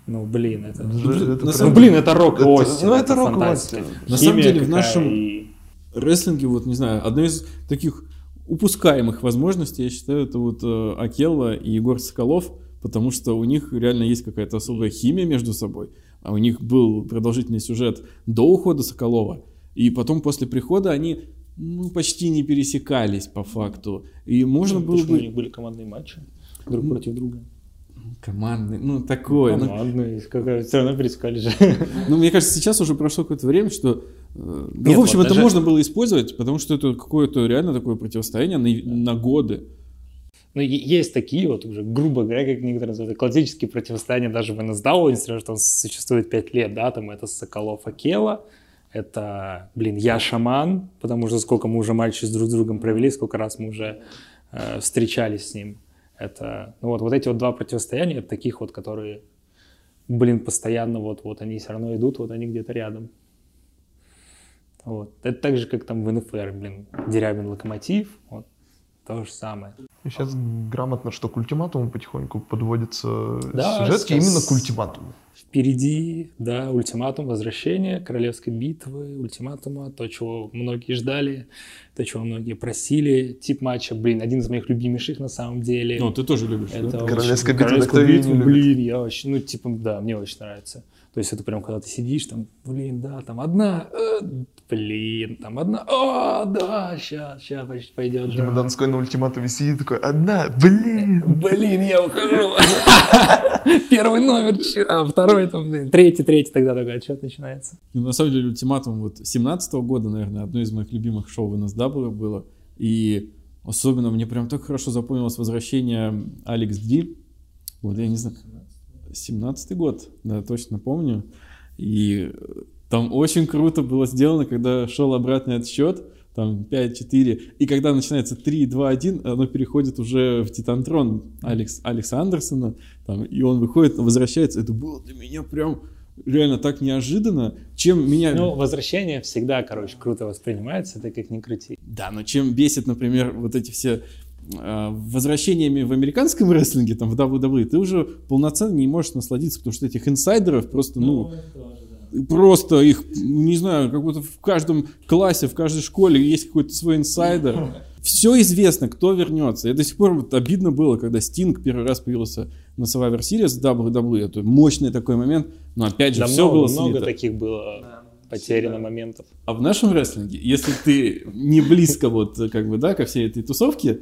Ну, блин, это... Это же- это прям- самом Ну, блин, это рок Это- Остин, ну, это рок фантастика. Остин. На самом деле, в нашем- и- рестлинге, вот, не знаю, одна из таких упускаемых возможностей, я считаю, это вот э, Акелла и Егор Соколов, потому что у них реально есть какая-то особая химия между собой, а у них был продолжительный сюжет до ухода Соколова, и потом после прихода они ну, почти не пересекались по факту, и можно Ну, было что у бы... них были командные матчи друг против друга. Командный, ну, такое. ну, Командные, какая- все равно пересекали же. Ну, мне кажется, сейчас уже прошло какое-то время, что... ну, Нет, в общем, вот это даже- можно было использовать, потому что это какое-то реально такое противостояние на, на годы. Ну, есть такие вот уже, грубо говоря, как некоторые называют, классические противостояния даже в NSW, несмотря что он существует 5 лет, да, там это Соколов Акела, это, блин, я шаман, потому что сколько мы уже с друг с другом провели, сколько раз мы уже э, встречались с ним. Это, ну вот, вот эти вот два противостояния, таких вот, которые, блин, постоянно вот, вот они все равно идут, вот они где-то рядом. Вот. Это так же, как там в НФР, блин, Дерябин Локомотив, вот, то же самое. Сейчас грамотно, что к ультиматуму потихоньку подводятся Да, сюжетки именно к ультиматуму. Впереди, да, ультиматум возвращения, королевской битвы, ультиматума, то, чего многие ждали, то, чего многие просили. Тип матча, блин, один из моих любимейших на самом деле. Ну, ты тоже любишь, это да? очень- Королевская битва, Королевскую битву, блин, я очень, ну, типа, да, мне очень нравится. То есть это прям, когда ты сидишь, там, блин, да, там одна, э, блин, там одна, о, да, сейчас, сейчас пойдет. Дима Донской на ультиматуме сидит такой, одна, блин. Блин, я ухожу. Первый номер, а второй там, блин, третий, третий, тогда такой отчет начинается. Ну, на самом деле, ультиматум вот 17 года, наверное, одно из моих любимых шоу в NSW было. И особенно мне прям так хорошо запомнилось возвращение Алекс Ди. Вот я не знаю, 17 год, да, точно помню. И э, там очень круто было сделано, когда шел обратный отсчет, там 5-4, и когда начинается 3, 2, 1, оно переходит уже в Титантрон Алекс, Алекса Андерсона, там, и он выходит, возвращается. Это было для меня прям реально так неожиданно, чем меня... Ну, возвращение всегда, короче, круто воспринимается, это как ни крути. Да, но чем бесит, например, вот эти все возвращениями в американском рестлинге, там, в WWE, ты уже полноценно не можешь насладиться, потому что этих инсайдеров просто, ну, просто их, не знаю, как будто в каждом классе, в каждой школе есть какой-то свой инсайдер. Все известно, кто вернется. И до сих пор вот обидно было, когда Стинг первый раз появился на Survivor Series WWE. Это мощный такой момент, но опять же, Да все много, было много слито. таких было потеряно моментов. А в нашем рестлинге, если ты не близко вот как бы, да, ко всей этой тусовке,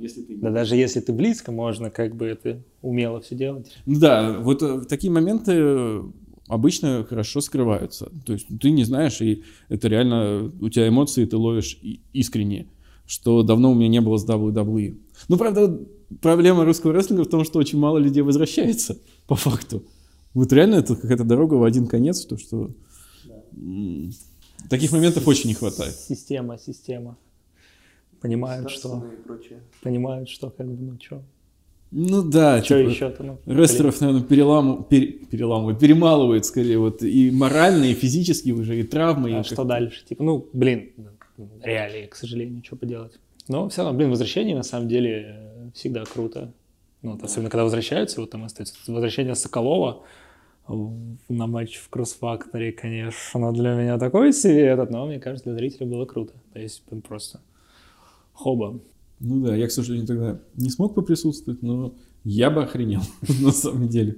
если ты... Да даже если ты близко, можно как бы это умело все делать. Ну да, вот э, такие моменты обычно хорошо скрываются. То есть ты не знаешь, и это реально у тебя эмоции ты ловишь искренне, что давно у меня не было с WWE. Ну, правда, проблема русского рестлинга в том, что очень мало людей возвращается, по факту. Вот реально это какая-то дорога в один конец, то что м, таких моментов очень не хватает. Система, система. Понимают, что, понимают, что как бы, ну, что, Ну да, что типа, еще-то, ну, Рестлеров, наверное, переламывают, переламывают, перемалывают скорее, вот и морально, и физически уже, и травмы. блин, и а как- что дальше? Типа, ну, блин, реалии, к сожалению, что поделать. Но все равно, блин, возвращение на самом деле э, всегда круто. Ну, вот особенно когда возвращаются, вот там остается возвращение Соколова на матч в Кросс-факторе, конечно, для меня такой себе этот, но мне кажется, для зрителя было круто. То есть просто хоба. Ну да, я, к сожалению, тогда не смог поприсутствовать, но я бы охренел, на самом деле,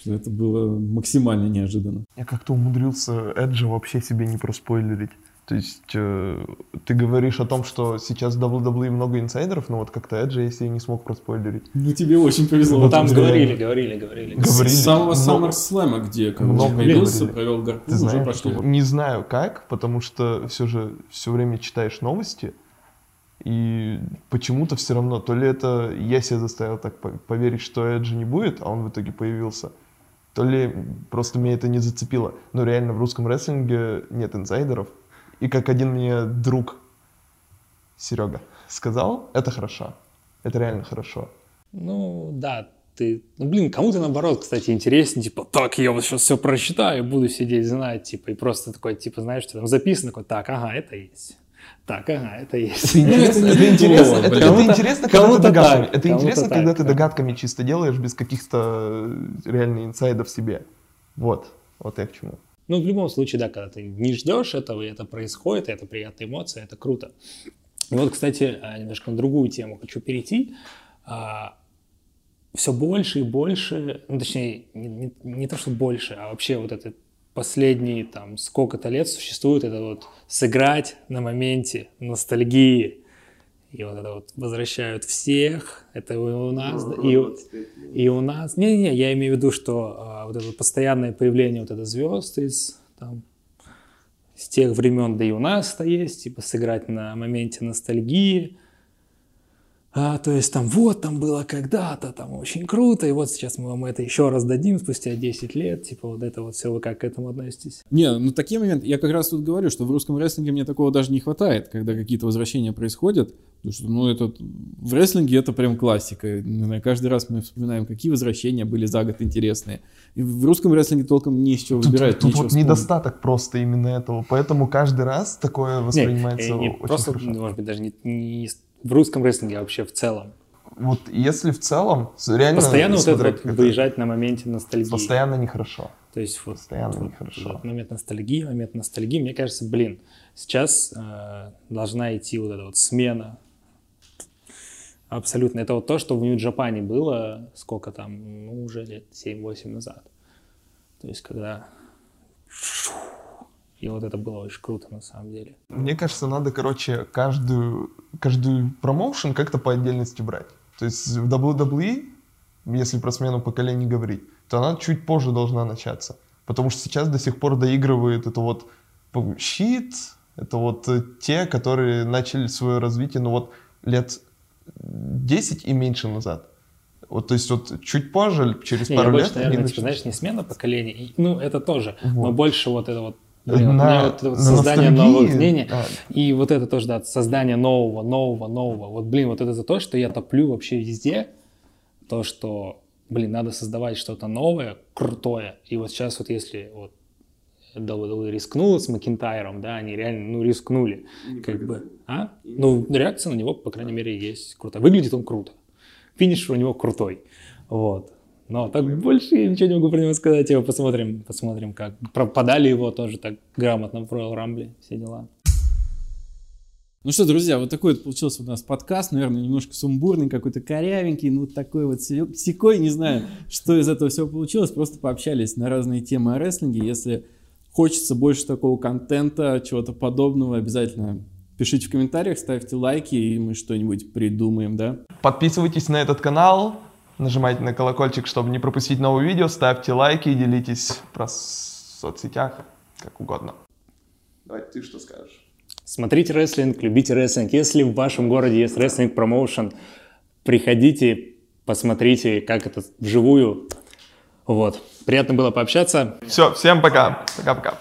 что это было максимально неожиданно. Я как-то умудрился Эджа вообще себе не проспойлерить. То есть э, ты говоришь о том, что сейчас в WWE много инсайдеров, но вот как-то Эджа я себе не смог проспойлерить. Ну тебе очень повезло. Вот Там говорили, говорили, говорили. Говорили. С самого много- SummerSlam, где много появился, говорили. провел гарпун, Ты уже что- не знаю как, потому что все же все время читаешь новости, и почему-то все равно, то ли это я себя заставил так по- поверить, что Эджи не будет, а он в итоге появился, то ли просто меня это не зацепило. Но реально в русском рестлинге нет инсайдеров. И как один мне друг Серега сказал, это хорошо. Это реально хорошо. Ну, да, ты... Ну, блин, кому-то наоборот, кстати, интереснее, типа, так, я вот сейчас все прочитаю, буду сидеть, знать, типа, и просто такой, типа, знаешь, что там записано, такой, так, ага, это есть. Так, ага, это есть. Это интересно, это это интересно, это- это когда ты догадками. Это интересно, когда ты догадками чисто делаешь без каких-то э, реально инсайдов себе. Вот, вот я к чему. Ну, в любом случае, да, когда ты не ждешь этого, и это происходит, и это приятная эмоция, это круто. И вот, кстати, а, немножко на другую тему хочу перейти. Все больше и больше, ну, точнее, не, не- не то, что больше, а вообще вот это последние там сколько-то лет существует это вот сыграть на моменте ностальгии. И вот это вот возвращают всех, это и у нас, да, и, и у нас. Не-не, я имею в виду, что а, вот это постоянное появление вот это звезд из там с тех времен, да и у нас это есть, типа сыграть на моменте ностальгии. А, то есть там вот там было когда-то, там очень круто, и вот сейчас мы вам это еще раз дадим спустя 10 лет, типа вот это вот все, вы как к этому относитесь? Не, ну такие моменты, я как раз тут говорю, что в русском рестлинге мне такого даже не хватает, когда какие-то возвращения происходят, потому что, ну, это, в рестлинге это прям классика, не знаю, каждый раз мы вспоминаем, какие возвращения были за год интересные, и в русском рестлинге толком не из чего Тут, выбирать, тут нечего вот вспомнить. недостаток просто именно этого, поэтому каждый раз такое Не, воспринимается э, не очень просто, хорошо. может быть, даже не, не в русском рестлинге, вообще в целом. Вот если в целом, реально... Постоянно вот это вот выезжать на моменте ностальгии. Постоянно нехорошо. То есть вот, Постоянно вот- нехорошо. вот момент ностальгии, момент ностальгии. Мне кажется, блин, сейчас э, должна идти вот эта вот смена. Абсолютно. Это вот то, что в Нью-Джапане было, сколько там, ну, уже лет 7-8 назад. То есть, когда... И вот это было очень круто, на самом деле. Мне кажется, надо, короче, каждую, каждую промоушен как-то по отдельности брать. То есть в WWE, если про смену поколений говорить, то она чуть позже должна начаться. Потому что сейчас до сих пор доигрывает это вот щит, это вот э, те, которые начали свое развитие, ну вот лет 10 и меньше назад. Вот, то есть вот чуть позже, через Не, я пару больше, лет... наверное, типа, начнут. знаешь, не смена поколений, ну, это тоже, но Вот. больше вот это вот, блин, вот На- вот это вот на создание ностальгии, новых мнений, да. и вот это тоже, да, создание нового, нового, нового. Вот, блин, вот это за то, что я топлю вообще везде, то, что, блин, надо создавать что-то новое, крутое. И вот сейчас вот если вот WWE рискнула с Макинтайром, да, они реально, ну, рискнули, как бы, а? Ну, реакция на него, по крайней мере, есть круто. Выглядит он круто. Финиш у него крутой, вот. Но так больше я ничего не могу про него сказать. Его посмотрим, посмотрим, как. Про- Подали его тоже так грамотно в Royal Rumble, все дела. Ну что, друзья, вот такой вот получился у нас подкаст, наверное, немножко сумбурный, какой-то корявенький, ну вот такой вот се- секой, не знаю, что из этого всего получилось, просто пообщались на разные темы о рестлинге. Если хочется больше такого контента, чего-то подобного, обязательно пишите в комментариях, ставьте лайки, и мы что-нибудь придумаем, да? Подписывайтесь на этот канал, нажимайте на колокольчик, чтобы не пропустить новые видео, ставьте лайки, делитесь про соцсетях, как угодно. Давай, ты что скажешь? Смотрите рестлинг, любите рестлинг. Если в вашем городе есть рестлинг промоушен, приходите, посмотрите, как это вживую. Вот. Приятно было пообщаться. Все, всем пока. Пока-пока.